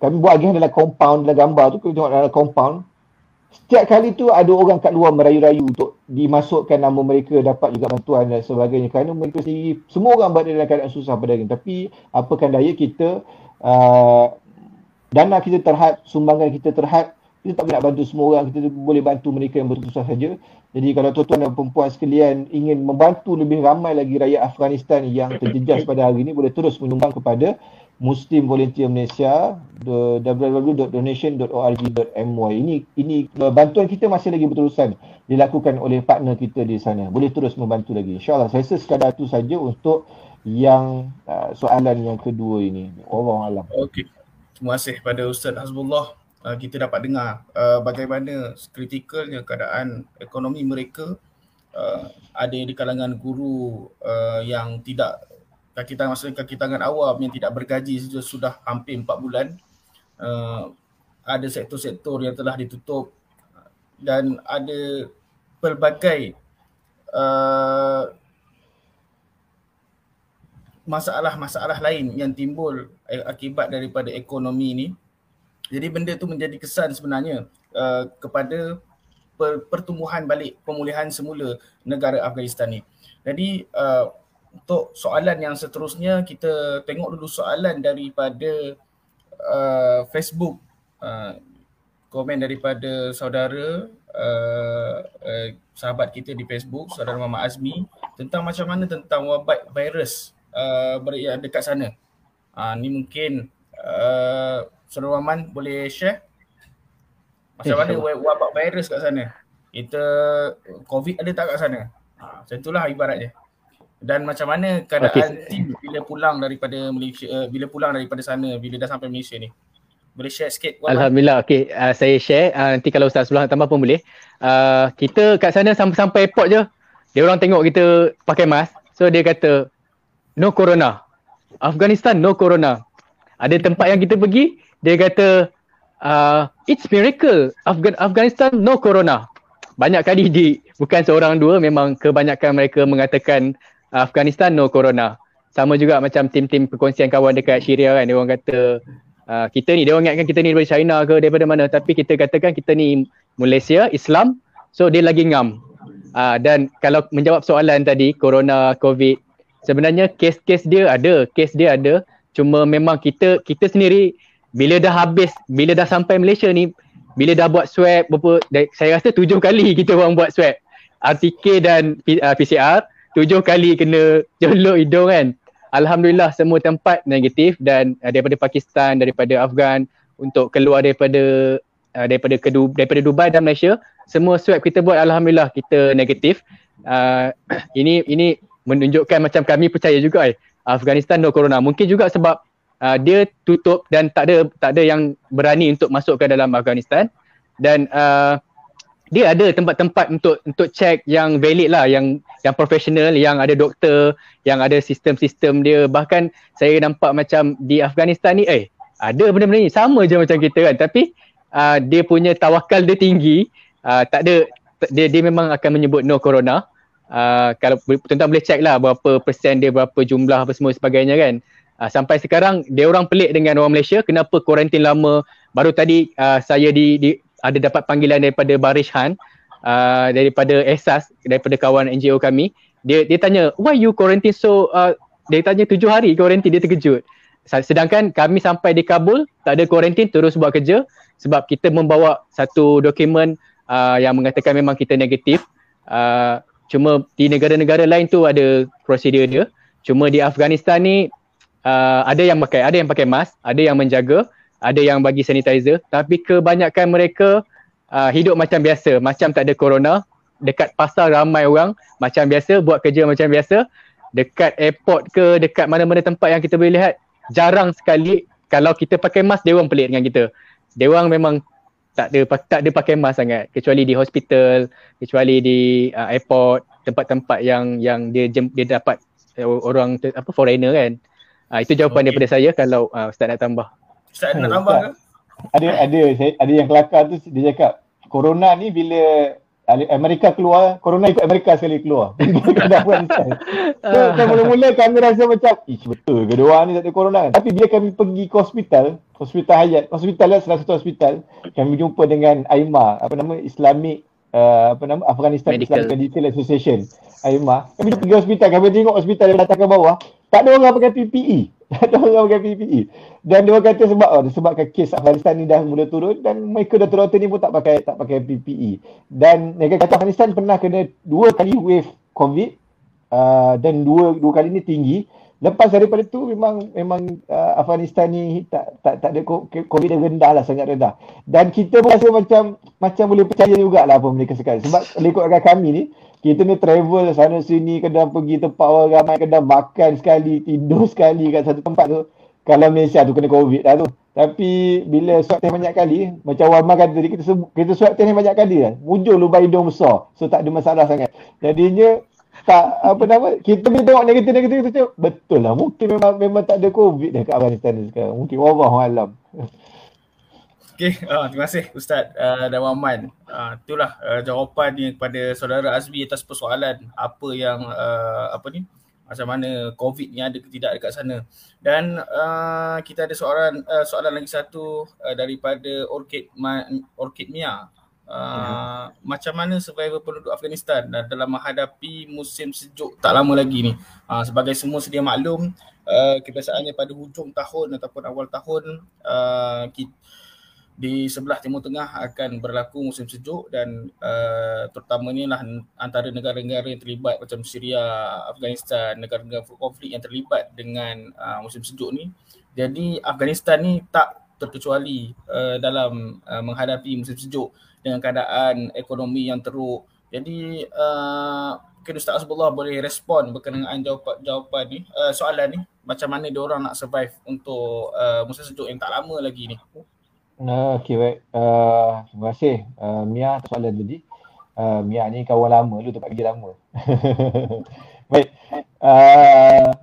kami buat agihan dalam compound, dalam gambar tu, kita tengok dalam compound, setiap kali tu ada orang kat luar merayu-rayu untuk dimasukkan nama mereka dapat juga bantuan dan sebagainya. Kerana mereka sendiri semua orang berada dalam keadaan susah pada hari ini tapi apakan daya kita uh, dana kita terhad sumbangan kita terhad kita tak boleh nak bantu semua orang. Kita boleh bantu mereka yang betul susah saja. Jadi kalau tuan-tuan dan perempuan sekalian ingin membantu lebih ramai lagi rakyat Afghanistan yang terjejas pada hari ini boleh terus menyumbang kepada Muslim Volunteer Malaysia www.donation.org.my ini ini uh, bantuan kita masih lagi berterusan dilakukan oleh partner kita di sana. Boleh terus membantu lagi. Insyaallah saya rasa sekadar itu saja untuk yang uh, soalan yang kedua ini. Allah alam. Okey. Terima kasih pada Ustaz Hasbullah. Uh, kita dapat dengar uh, bagaimana kritikalnya keadaan ekonomi mereka. Uh, ada di kalangan guru uh, yang tidak kaki tangan maksudnya kaki tangan awam yang tidak bergaji sudah, sudah hampir 4 bulan uh, ada sektor-sektor yang telah ditutup dan ada pelbagai uh, masalah-masalah lain yang timbul akibat daripada ekonomi ini jadi benda tu menjadi kesan sebenarnya uh, kepada pertumbuhan balik pemulihan semula negara Afghanistan ni. Jadi uh, untuk soalan yang seterusnya kita tengok dulu soalan daripada uh, Facebook uh, komen daripada saudara uh, uh, sahabat kita di Facebook saudara Muhammad Azmi tentang macam mana tentang wabak virus uh, yang dekat sana. Uh, ni mungkin uh, saudara Muhammad boleh share macam mana wabak virus kat sana. Kita COVID ada tak kat sana? Ha, macam itulah ibaratnya dan macam mana keadaan okay. tim bila pulang daripada Malaysia uh, bila pulang daripada sana bila dah sampai Malaysia ni? Boleh share sikit Wan Alhamdulillah okey. Uh, saya share. Uh, nanti kalau ustaz sebelah tambah pun boleh. Uh, kita kat sana sampai-sampai airport je. Dia orang tengok kita pakai mask. So dia kata no corona. Afghanistan no corona. Ada tempat yang kita pergi dia kata uh, it's miracle. Afgan Afghanistan no corona. Banyak kali di bukan seorang dua memang kebanyakan mereka mengatakan Afghanistan no corona. Sama juga macam tim-tim perkongsian kawan dekat Syria kan dia orang kata uh, kita ni dia orang ingatkan kita ni daripada China ke daripada mana tapi kita katakan kita ni Malaysia Islam so dia lagi ngam. Uh, dan kalau menjawab soalan tadi corona covid sebenarnya kes-kes dia ada, kes dia ada cuma memang kita kita sendiri bila dah habis bila dah sampai Malaysia ni bila dah buat swab berapa saya rasa tujuh kali kita orang buat swab RTK dan PCR tujuh kali kena jeluk hidung kan Alhamdulillah semua tempat negatif dan uh, daripada Pakistan, daripada Afghan untuk keluar daripada uh, daripada kedu, daripada Dubai dan Malaysia semua swab kita buat alhamdulillah kita negatif. Uh, ini ini menunjukkan macam kami percaya juga eh Afghanistan no corona. Mungkin juga sebab uh, dia tutup dan tak ada tak ada yang berani untuk masuk ke dalam Afghanistan dan uh, dia ada tempat-tempat untuk untuk check yang valid lah yang yang profesional yang ada doktor yang ada sistem-sistem dia. Bahkan saya nampak macam di Afghanistan ni eh ada benda-benda ni. Sama je macam kita kan. Tapi uh, dia punya tawakal dia tinggi. Uh, tak ada dia dia memang akan menyebut no corona. Uh, kalau tuan-tuan boleh check lah berapa persen dia berapa jumlah apa semua sebagainya kan. Uh, sampai sekarang dia orang pelik dengan orang Malaysia. Kenapa kuarantin lama? Baru tadi uh, saya di, di ada dapat panggilan daripada Barish Han uh, daripada Esas daripada kawan NGO kami. Dia dia tanya why you quarantine so uh, dia tanya tujuh hari quarantine dia terkejut. Sedangkan kami sampai di Kabul tak ada quarantine terus buat kerja. Sebab kita membawa satu dokumen uh, yang mengatakan memang kita negatif. Uh, cuma di negara-negara lain tu ada prosedur dia. Cuma di Afghanistan ni uh, ada yang pakai ada yang pakai mask ada yang menjaga ada yang bagi sanitizer tapi kebanyakan mereka uh, hidup macam biasa. Macam tak ada corona dekat pasar ramai orang macam biasa buat kerja macam biasa dekat airport ke dekat mana-mana tempat yang kita boleh lihat jarang sekali kalau kita pakai mask dia orang pelik dengan kita. Dia orang memang tak ada tak ada pakai mask sangat kecuali di hospital kecuali di uh, airport tempat-tempat yang yang dia jem, dia dapat uh, orang apa foreigner kan. Uh, itu jawapan okay. daripada saya kalau uh, ustaz nak tambah Ustaz nak tambah ke? Ada ada saya ada yang kelakar tu dia cakap corona ni bila Amerika keluar, corona ikut Amerika sekali keluar. so, so mula-mula kami rasa macam, ish betul ke dua ni tak ada corona kan? Tapi bila kami pergi ke hospital, hospital Hayat, hospital lah salah satu hospital, kami jumpa dengan AIMA, apa nama, Islamic, uh, apa nama, Afghanistan Medical. Islamic Medical Association, AIMA. Kami pergi hospital, kami tengok hospital yang datang ke bawah, tak ada orang pakai PPE. Tak ada orang pakai PPE. Dan dia kata sebab oh, sebabkan kes Afghanistan ni dah mula turun dan mereka dah turun ni pun tak pakai tak pakai PPE. Dan mereka kata Afghanistan pernah kena dua kali wave COVID uh, dan dua dua kali ni tinggi. Lepas daripada tu memang memang uh, Afghanistan ni tak tak tak ada COVID dia rendah lah sangat rendah. Dan kita pun rasa macam macam boleh percaya jugalah apa mereka sekarang. Sebab ikut kami ni kita ni travel sana sini kadang pergi tempat orang ramai kadang makan sekali tidur sekali kat satu tempat tu. Kalau Malaysia tu kena covid dah tu. Tapi bila swab test banyak kali macam Wama kata tadi kita kita swab test banyak kali kan muncul lubang hidung besar. So tak ada masalah sangat. Jadinya tak apa nama kita ni tengok negatif-negatif tu betul lah mungkin memang memang tak ada covid dah kat Afghanistan ni sekarang mungkin wallahu alam Okay, uh, terima kasih Ustaz uh, dan Waman. Uh, itulah uh, jawapan ni kepada saudara Azmi atas persoalan apa yang uh, apa ni macam mana COVID ni ada ke tidak dekat sana. Dan uh, kita ada soalan uh, soalan lagi satu uh, daripada Orchid Ma- Orchid Mia. Ya. Macam mana survival penduduk Afghanistan dalam menghadapi musim sejuk tak lama lagi ni. Uh, sebagai semua sedia maklum, uh, kebiasaannya pada hujung tahun ataupun awal tahun uh, kita di sebelah Timur Tengah akan berlaku musim sejuk dan uh, terutamanya lah antara negara-negara yang terlibat macam Syria, Afghanistan, negara-negara konflik yang terlibat dengan uh, musim sejuk ni. Jadi Afghanistan ni tak terkecuali uh, dalam uh, menghadapi musim sejuk dengan keadaan ekonomi yang teruk. Jadi uh, mungkin Ustaz Azbullah boleh respon berkenaan jawapan, jawapan ni, uh, soalan ni macam mana dia orang nak survive untuk uh, musim sejuk yang tak lama lagi ni. Uh, okay, baik. Uh, terima kasih uh, Mia soalan tadi. Uh, Mia ni kawan lama lu tempat kerja lama. baik. Uh,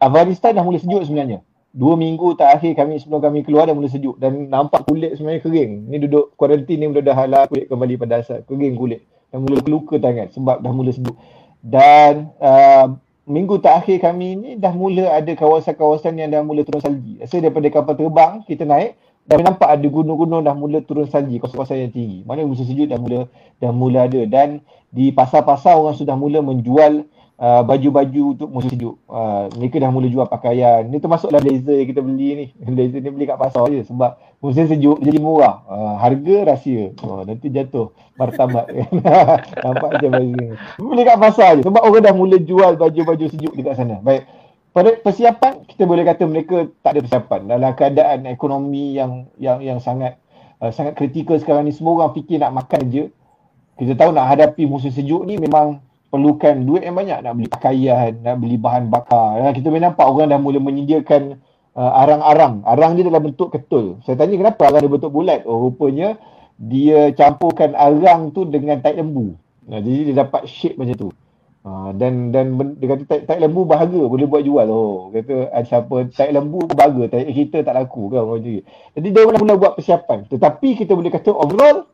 Afghanistan dah mula sejuk sebenarnya. Dua minggu terakhir kami sebelum kami keluar dah mula sejuk dan nampak kulit sebenarnya kering. Ni duduk kuarantin ni mula dah halal kulit kembali pada asal. Kering kulit. Dan mula luka tangan sebab dah mula sejuk. Dan uh, minggu terakhir kami ni dah mula ada kawasan-kawasan yang dah mula turun salji. Rasa daripada kapal terbang kita naik dan nampak ada gunung-gunung dah mula turun salji kawasan-kawasan yang tinggi. Mana musim sejuk dah mula dah mula ada dan di pasar-pasar orang sudah mula menjual uh, baju-baju untuk musim sejuk. Uh, mereka dah mula jual pakaian. Ni termasuklah blazer yang kita beli ni. blazer ni beli kat pasar je sebab musim sejuk jadi murah. Uh, harga rahsia. Oh, nanti jatuh martabat. Nampak je baju ni. Beli kat pasar je sebab orang dah mula jual baju-baju sejuk dekat sana. Baik. Pada persiapan kita boleh kata mereka tak ada persiapan dalam keadaan ekonomi yang yang yang sangat uh, sangat kritikal sekarang ni semua orang fikir nak makan je. Kita tahu nak hadapi musim sejuk ni memang perlukan duit yang banyak nak beli pakaian, nak beli bahan bakar. Ya, kita boleh nampak orang dah mula menyediakan uh, arang-arang. Arang dia dalam bentuk ketul. Saya tanya kenapa arang dia bentuk bulat? Oh rupanya dia campurkan arang tu dengan taik lembu. Nah, jadi dia dapat shape macam tu. Uh, dan dan dia kata taik, taik lembu bahagia boleh buat jual. Oh kata ada siapa taik lembu bahagia, taik kita tak laku kan orang jadi. Jadi dia mula buat persiapan. Tetapi kita boleh kata overall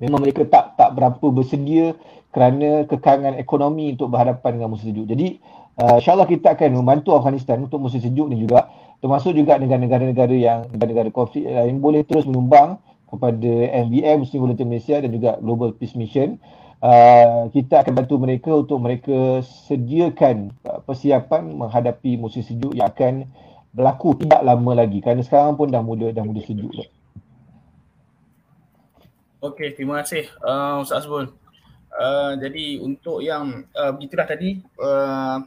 memang mereka tak tak berapa bersedia kerana kekangan ekonomi untuk berhadapan dengan musim sejuk. Jadi uh, insyaAllah kita akan membantu Afghanistan untuk musim sejuk ni juga termasuk juga negara-negara yang negara-negara konflik lain boleh terus menyumbang kepada MVM, Muslim Volunteer Malaysia dan juga Global Peace Mission. Uh, kita akan bantu mereka untuk mereka sediakan uh, persiapan menghadapi musim sejuk yang akan berlaku tidak lama lagi kerana sekarang pun dah mula dah mula sejuk. Okey, terima kasih uh, Ustaz Azbul. Uh, jadi untuk yang uh, begitulah tadi uh,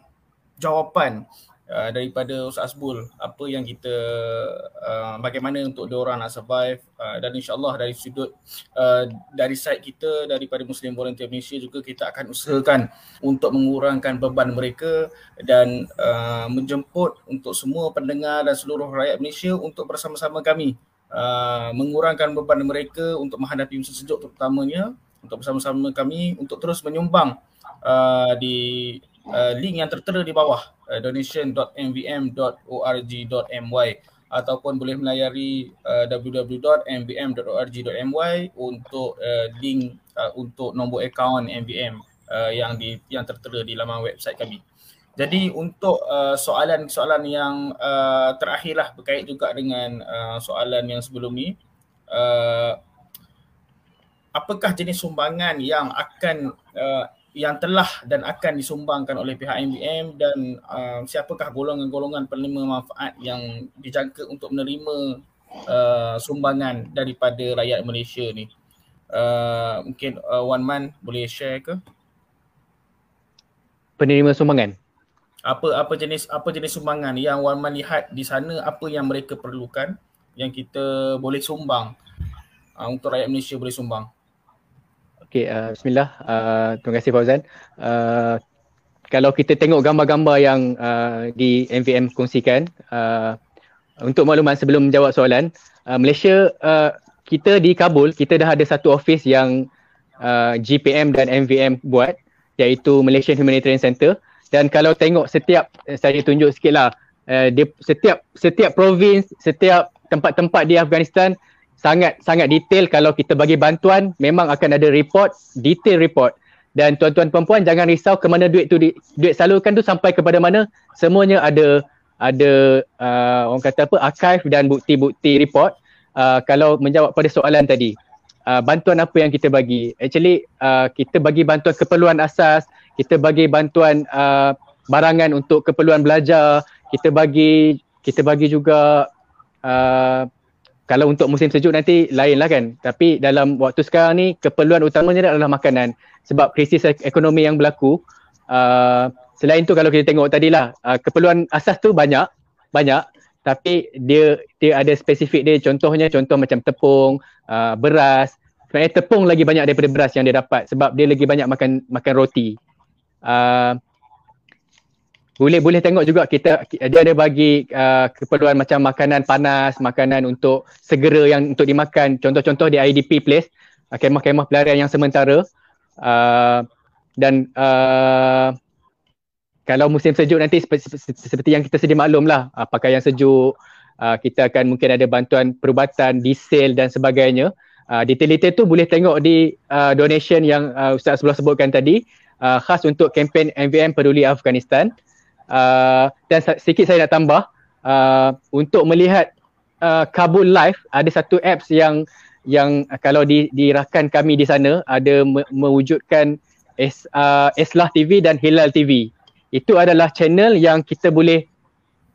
jawapan uh, daripada Ustaz Asbul apa yang kita uh, bagaimana untuk diorang nak survive uh, dan insyaallah dari sudut uh, dari side kita daripada Muslim Volunteer Malaysia juga kita akan usahakan untuk mengurangkan beban mereka dan uh, menjemput untuk semua pendengar dan seluruh rakyat Malaysia untuk bersama-sama kami uh, mengurangkan beban mereka untuk menghadapi musim sejuk terutamanya untuk bersama-sama kami untuk terus menyumbang uh, di uh, link yang tertera di bawah uh, donation.mvm.org.my ataupun boleh melayari uh, www.mvm.org.my untuk uh, link uh, untuk nombor akaun MVM uh, yang di yang tertera di laman website kami. Jadi untuk uh, soalan-soalan yang uh, terakhirlah berkait juga dengan uh, soalan yang sebelum ni uh, apakah jenis sumbangan yang akan uh, yang telah dan akan disumbangkan oleh pihak MBM dan uh, siapakah golongan-golongan penerima manfaat yang dijangka untuk menerima uh, sumbangan daripada rakyat Malaysia ni. Uh, mungkin uh, One Man boleh share ke? Penerima sumbangan? Apa apa jenis apa jenis sumbangan yang One Man lihat di sana apa yang mereka perlukan yang kita boleh sumbang uh, untuk rakyat Malaysia boleh sumbang? Okay, uh, bismillah. Uh, terima kasih Fauzan. Uh, kalau kita tengok gambar-gambar yang uh, di MVM kongsikan, uh, untuk makluman sebelum menjawab soalan, uh, Malaysia, uh, kita di Kabul, kita dah ada satu office yang uh, GPM dan MVM buat, iaitu Malaysian Humanitarian Center. Dan kalau tengok setiap, saya tunjuk sikit lah, uh, dia, setiap, setiap province, setiap tempat-tempat di Afghanistan, sangat sangat detail kalau kita bagi bantuan memang akan ada report detail report. Dan tuan-tuan puan-puan jangan risau ke mana duit tu di, duit salurkan tu sampai kepada mana. Semuanya ada ada uh, orang kata apa archive dan bukti-bukti report. Uh, kalau menjawab pada soalan tadi uh, bantuan apa yang kita bagi? Actually uh, kita bagi bantuan keperluan asas kita bagi bantuan uh, barangan untuk keperluan belajar kita bagi kita bagi juga uh, kalau untuk musim sejuk nanti lain lah kan. Tapi dalam waktu sekarang ni keperluan utamanya adalah makanan. Sebab krisis ekonomi yang berlaku. Uh, selain tu kalau kita tengok tadi lah uh, keperluan asas tu banyak. Banyak. Tapi dia dia ada spesifik dia. Contohnya contoh macam tepung, uh, beras. Sebenarnya tepung lagi banyak daripada beras yang dia dapat. Sebab dia lagi banyak makan makan roti. Uh, boleh boleh tengok juga kita dia ada bagi uh, keperluan macam makanan panas, makanan untuk segera yang untuk dimakan. Contoh-contoh di IDP place, uh, kemah-kemah pelarian yang sementara. Uh, dan uh, kalau musim sejuk nanti seperti, seperti yang kita sedia maklum lah, uh, pakaian sejuk, uh, kita akan mungkin ada bantuan perubatan, diesel dan sebagainya. Uh, detail-detail tu boleh tengok di uh, donation yang uh, Ustaz sebelah sebutkan tadi uh, khas untuk kempen MVM Peduli Afghanistan. Uh, dan sedikit saya nak tambah uh, untuk melihat uh, Kabul live ada satu apps yang yang kalau di, di rakan kami di sana ada me- mewujudkan Es, uh, Eslah TV dan Hilal TV. Itu adalah channel yang kita boleh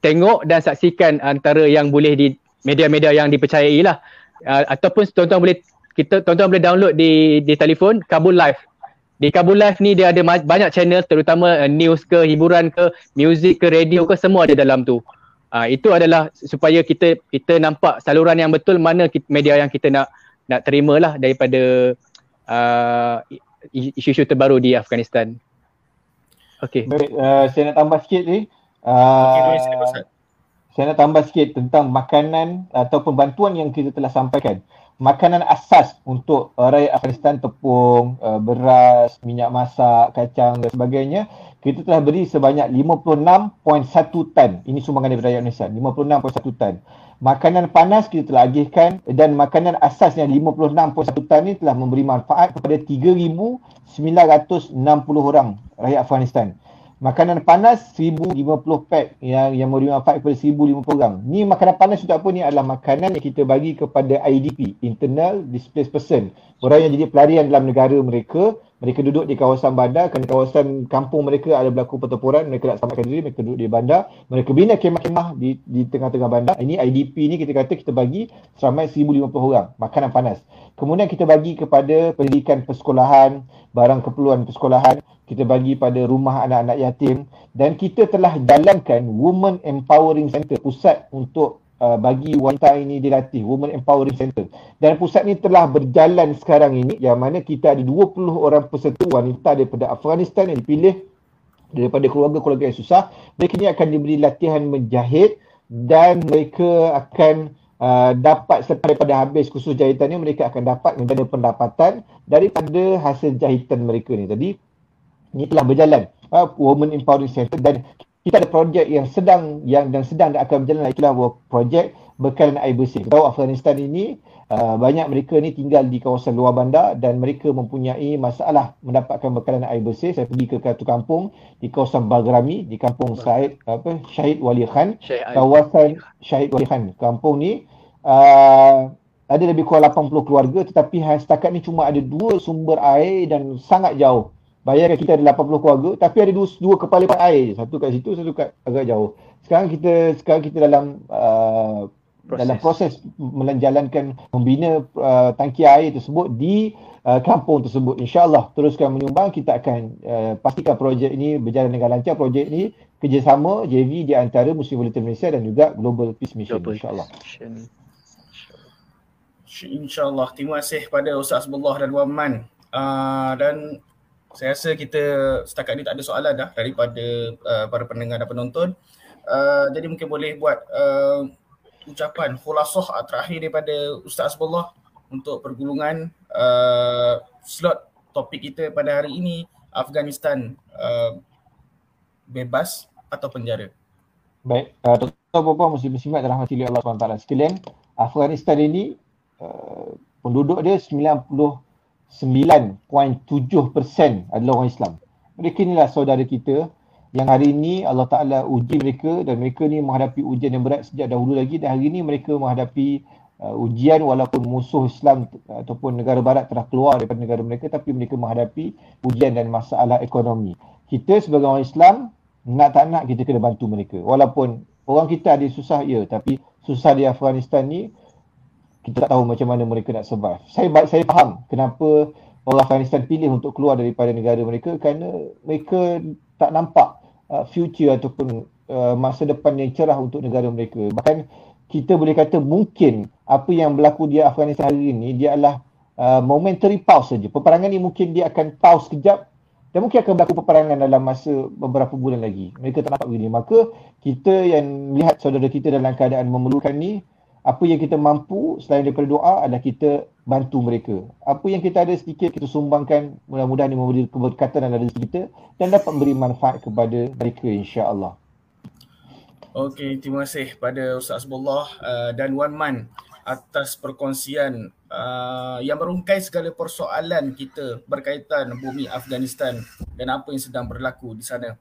tengok dan saksikan antara yang boleh di media-media yang dipercayai lah. Uh, ataupun tuan-tuan boleh kita tuan-tuan boleh download di di telefon Kabul Live. Di Kabul Live ni dia ada banyak channel terutama uh, news ke, hiburan ke, music ke, radio ke semua ada dalam tu. Uh, itu adalah supaya kita kita nampak saluran yang betul mana media yang kita nak nak terima lah daripada uh, isu-isu terbaru di Afghanistan. Okay. Baik, uh, saya nak tambah sikit ni. Uh, okay, saya nak tambah sikit tentang makanan ataupun bantuan yang kita telah sampaikan makanan asas untuk rakyat Afghanistan tepung, uh, beras, minyak masak, kacang dan sebagainya kita telah beri sebanyak 56.1 tan. Ini sumbangan daripada rakyat Indonesia. 56.1 tan. Makanan panas kita telah agihkan dan makanan asasnya 56.1 tan ini telah memberi manfaat kepada 3,960 orang rakyat Afghanistan. Makanan panas 1050 pack yang yang memberi manfaat kepada 1050 orang. Ni makanan panas untuk apa ni adalah makanan yang kita bagi kepada IDP, internal displaced person. Orang yang jadi pelarian dalam negara mereka, mereka duduk di kawasan bandar kerana kawasan kampung mereka ada berlaku pertempuran, mereka nak selamatkan diri, mereka duduk di bandar, mereka bina kemah-kemah di di tengah-tengah bandar. Ini IDP ni kita kata kita bagi seramai 1050 orang makanan panas. Kemudian kita bagi kepada pendidikan persekolahan, barang keperluan persekolahan, kita bagi pada rumah anak-anak yatim. Dan kita telah jalankan Women Empowering Center pusat untuk uh, bagi wanita ini dilatih Women Empowering Center. Dan pusat ini telah berjalan sekarang ini yang mana kita ada 20 orang peserta wanita daripada Afghanistan yang dipilih daripada keluarga-keluarga yang susah. Mereka ini akan diberi latihan menjahit dan mereka akan uh, dapat selepas daripada habis kursus jahitan ini mereka akan dapat menjadi pendapatan daripada hasil jahitan mereka ni tadi ini telah berjalan uh, Women Empowering Center dan kita ada projek yang sedang yang dan sedang dan akan berjalan itulah projek bekalan air bersih. Kita tahu Afghanistan ini uh, banyak mereka ni tinggal di kawasan luar bandar dan mereka mempunyai masalah mendapatkan bekalan air bersih. Saya pergi ke satu kampung di kawasan Bagrami di kampung Said apa Syahid Wali Khan, kawasan Syahid Wali Khan. Kampung ni uh, ada lebih kurang 80 keluarga tetapi setakat ni cuma ada dua sumber air dan sangat jauh. Bayangkan kita ada 80 keluarga tapi ada dua, dua kepala air je. Satu kat situ, satu kat agak jauh. Sekarang kita sekarang kita dalam uh, proses. dalam proses menjalankan membina uh, tangki air tersebut di uh, kampung tersebut. InsyaAllah teruskan menyumbang kita akan uh, pastikan projek ini berjalan dengan lancar. Projek ini kerjasama JV di antara Muslim Volunteer Malaysia dan juga Global Peace Mission insyaAllah. InsyaAllah. Terima kasih pada Ustaz Abdullah dan Wan Man. Uh, dan saya rasa kita setakat ni tak ada soalan dah daripada uh, para pendengar dan penonton. Uh, jadi mungkin boleh buat uh, ucapan khulasah terakhir daripada Ustaz Asbullah untuk pergulungan uh, slot topik kita pada hari ini Afghanistan uh, bebas atau penjara. Baik, uh, tuan-tuan puan muslim-muslimat dalam hati Allah SWT sekalian, Afghanistan ini uh, penduduk dia 90 9.7% adalah orang Islam. Mereka inilah saudara kita yang hari ini Allah Ta'ala uji mereka dan mereka ni menghadapi ujian yang berat sejak dahulu lagi dan hari ini mereka menghadapi uh, ujian walaupun musuh Islam ataupun negara barat telah keluar daripada negara mereka tapi mereka menghadapi ujian dan masalah ekonomi. Kita sebagai orang Islam nak tak nak kita kena bantu mereka. Walaupun orang kita ada susah ya tapi susah di Afghanistan ni kita tak tahu macam mana mereka nak survive. Saya saya faham kenapa orang Afghanistan pilih untuk keluar daripada negara mereka kerana mereka tak nampak uh, future ataupun uh, masa depan yang cerah untuk negara mereka. Bahkan kita boleh kata mungkin apa yang berlaku di Afghanistan hari ini dia adalah uh, momentary pause saja. Peperangan ini mungkin dia akan pause kejap dan mungkin akan berlaku peperangan dalam masa beberapa bulan lagi. Mereka tak nampak begini. Maka kita yang melihat saudara kita dalam keadaan memerlukan ni apa yang kita mampu selain daripada doa adalah kita bantu mereka. Apa yang kita ada sedikit kita sumbangkan mudah-mudahan ini memberi keberkatan dalam rezeki kita dan dapat memberi manfaat kepada mereka insya-Allah. Okey, terima kasih pada Ustaz Abdullah uh, dan Wan Man atas perkongsian uh, yang merungkai segala persoalan kita berkaitan bumi Afghanistan dan apa yang sedang berlaku di sana.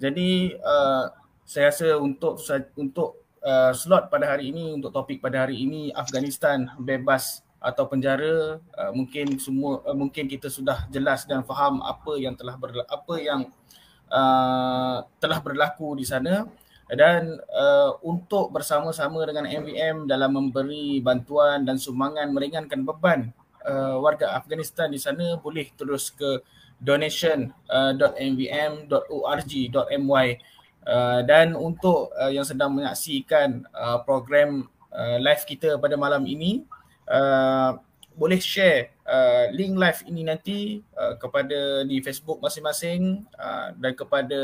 Jadi uh, saya rasa untuk untuk uh, slot pada hari ini untuk topik pada hari ini Afghanistan bebas atau penjara. Uh, mungkin semua uh, mungkin kita sudah jelas dan faham apa yang telah ber, apa yang uh, telah berlaku di sana. Dan uh, untuk bersama-sama dengan MVM dalam memberi bantuan dan sumbangan meringankan beban uh, warga Afghanistan di sana boleh terus ke donation.mvm.org.my uh, uh, dan untuk uh, yang sedang menyaksikan uh, program uh, live kita pada malam ini uh, boleh share uh, link live ini nanti uh, kepada di Facebook masing-masing uh, dan kepada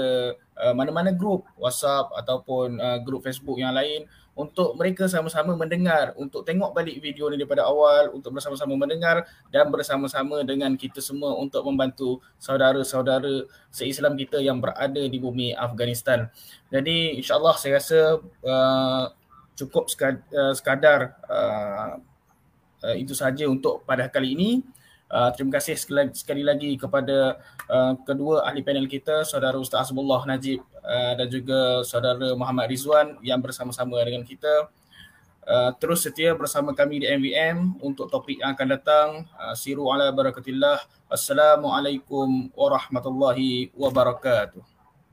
uh, mana-mana grup WhatsApp ataupun uh, grup Facebook yang lain untuk mereka sama-sama mendengar untuk tengok balik video ni daripada awal untuk bersama-sama mendengar dan bersama-sama dengan kita semua untuk membantu saudara-saudara se-Islam kita yang berada di bumi Afghanistan. Jadi insya-Allah saya rasa uh, cukup sekadar uh, uh, itu saja untuk pada kali ini. Uh, terima kasih sekali, sekali lagi kepada uh, kedua ahli panel kita, saudara Ustaz Asbullah Najib uh, dan juga saudara Muhammad Rizwan yang bersama-sama dengan kita. Uh, terus setia bersama kami di MVM untuk topik yang akan datang. Uh, siru ala barakatillah. Assalamualaikum warahmatullahi wabarakatuh.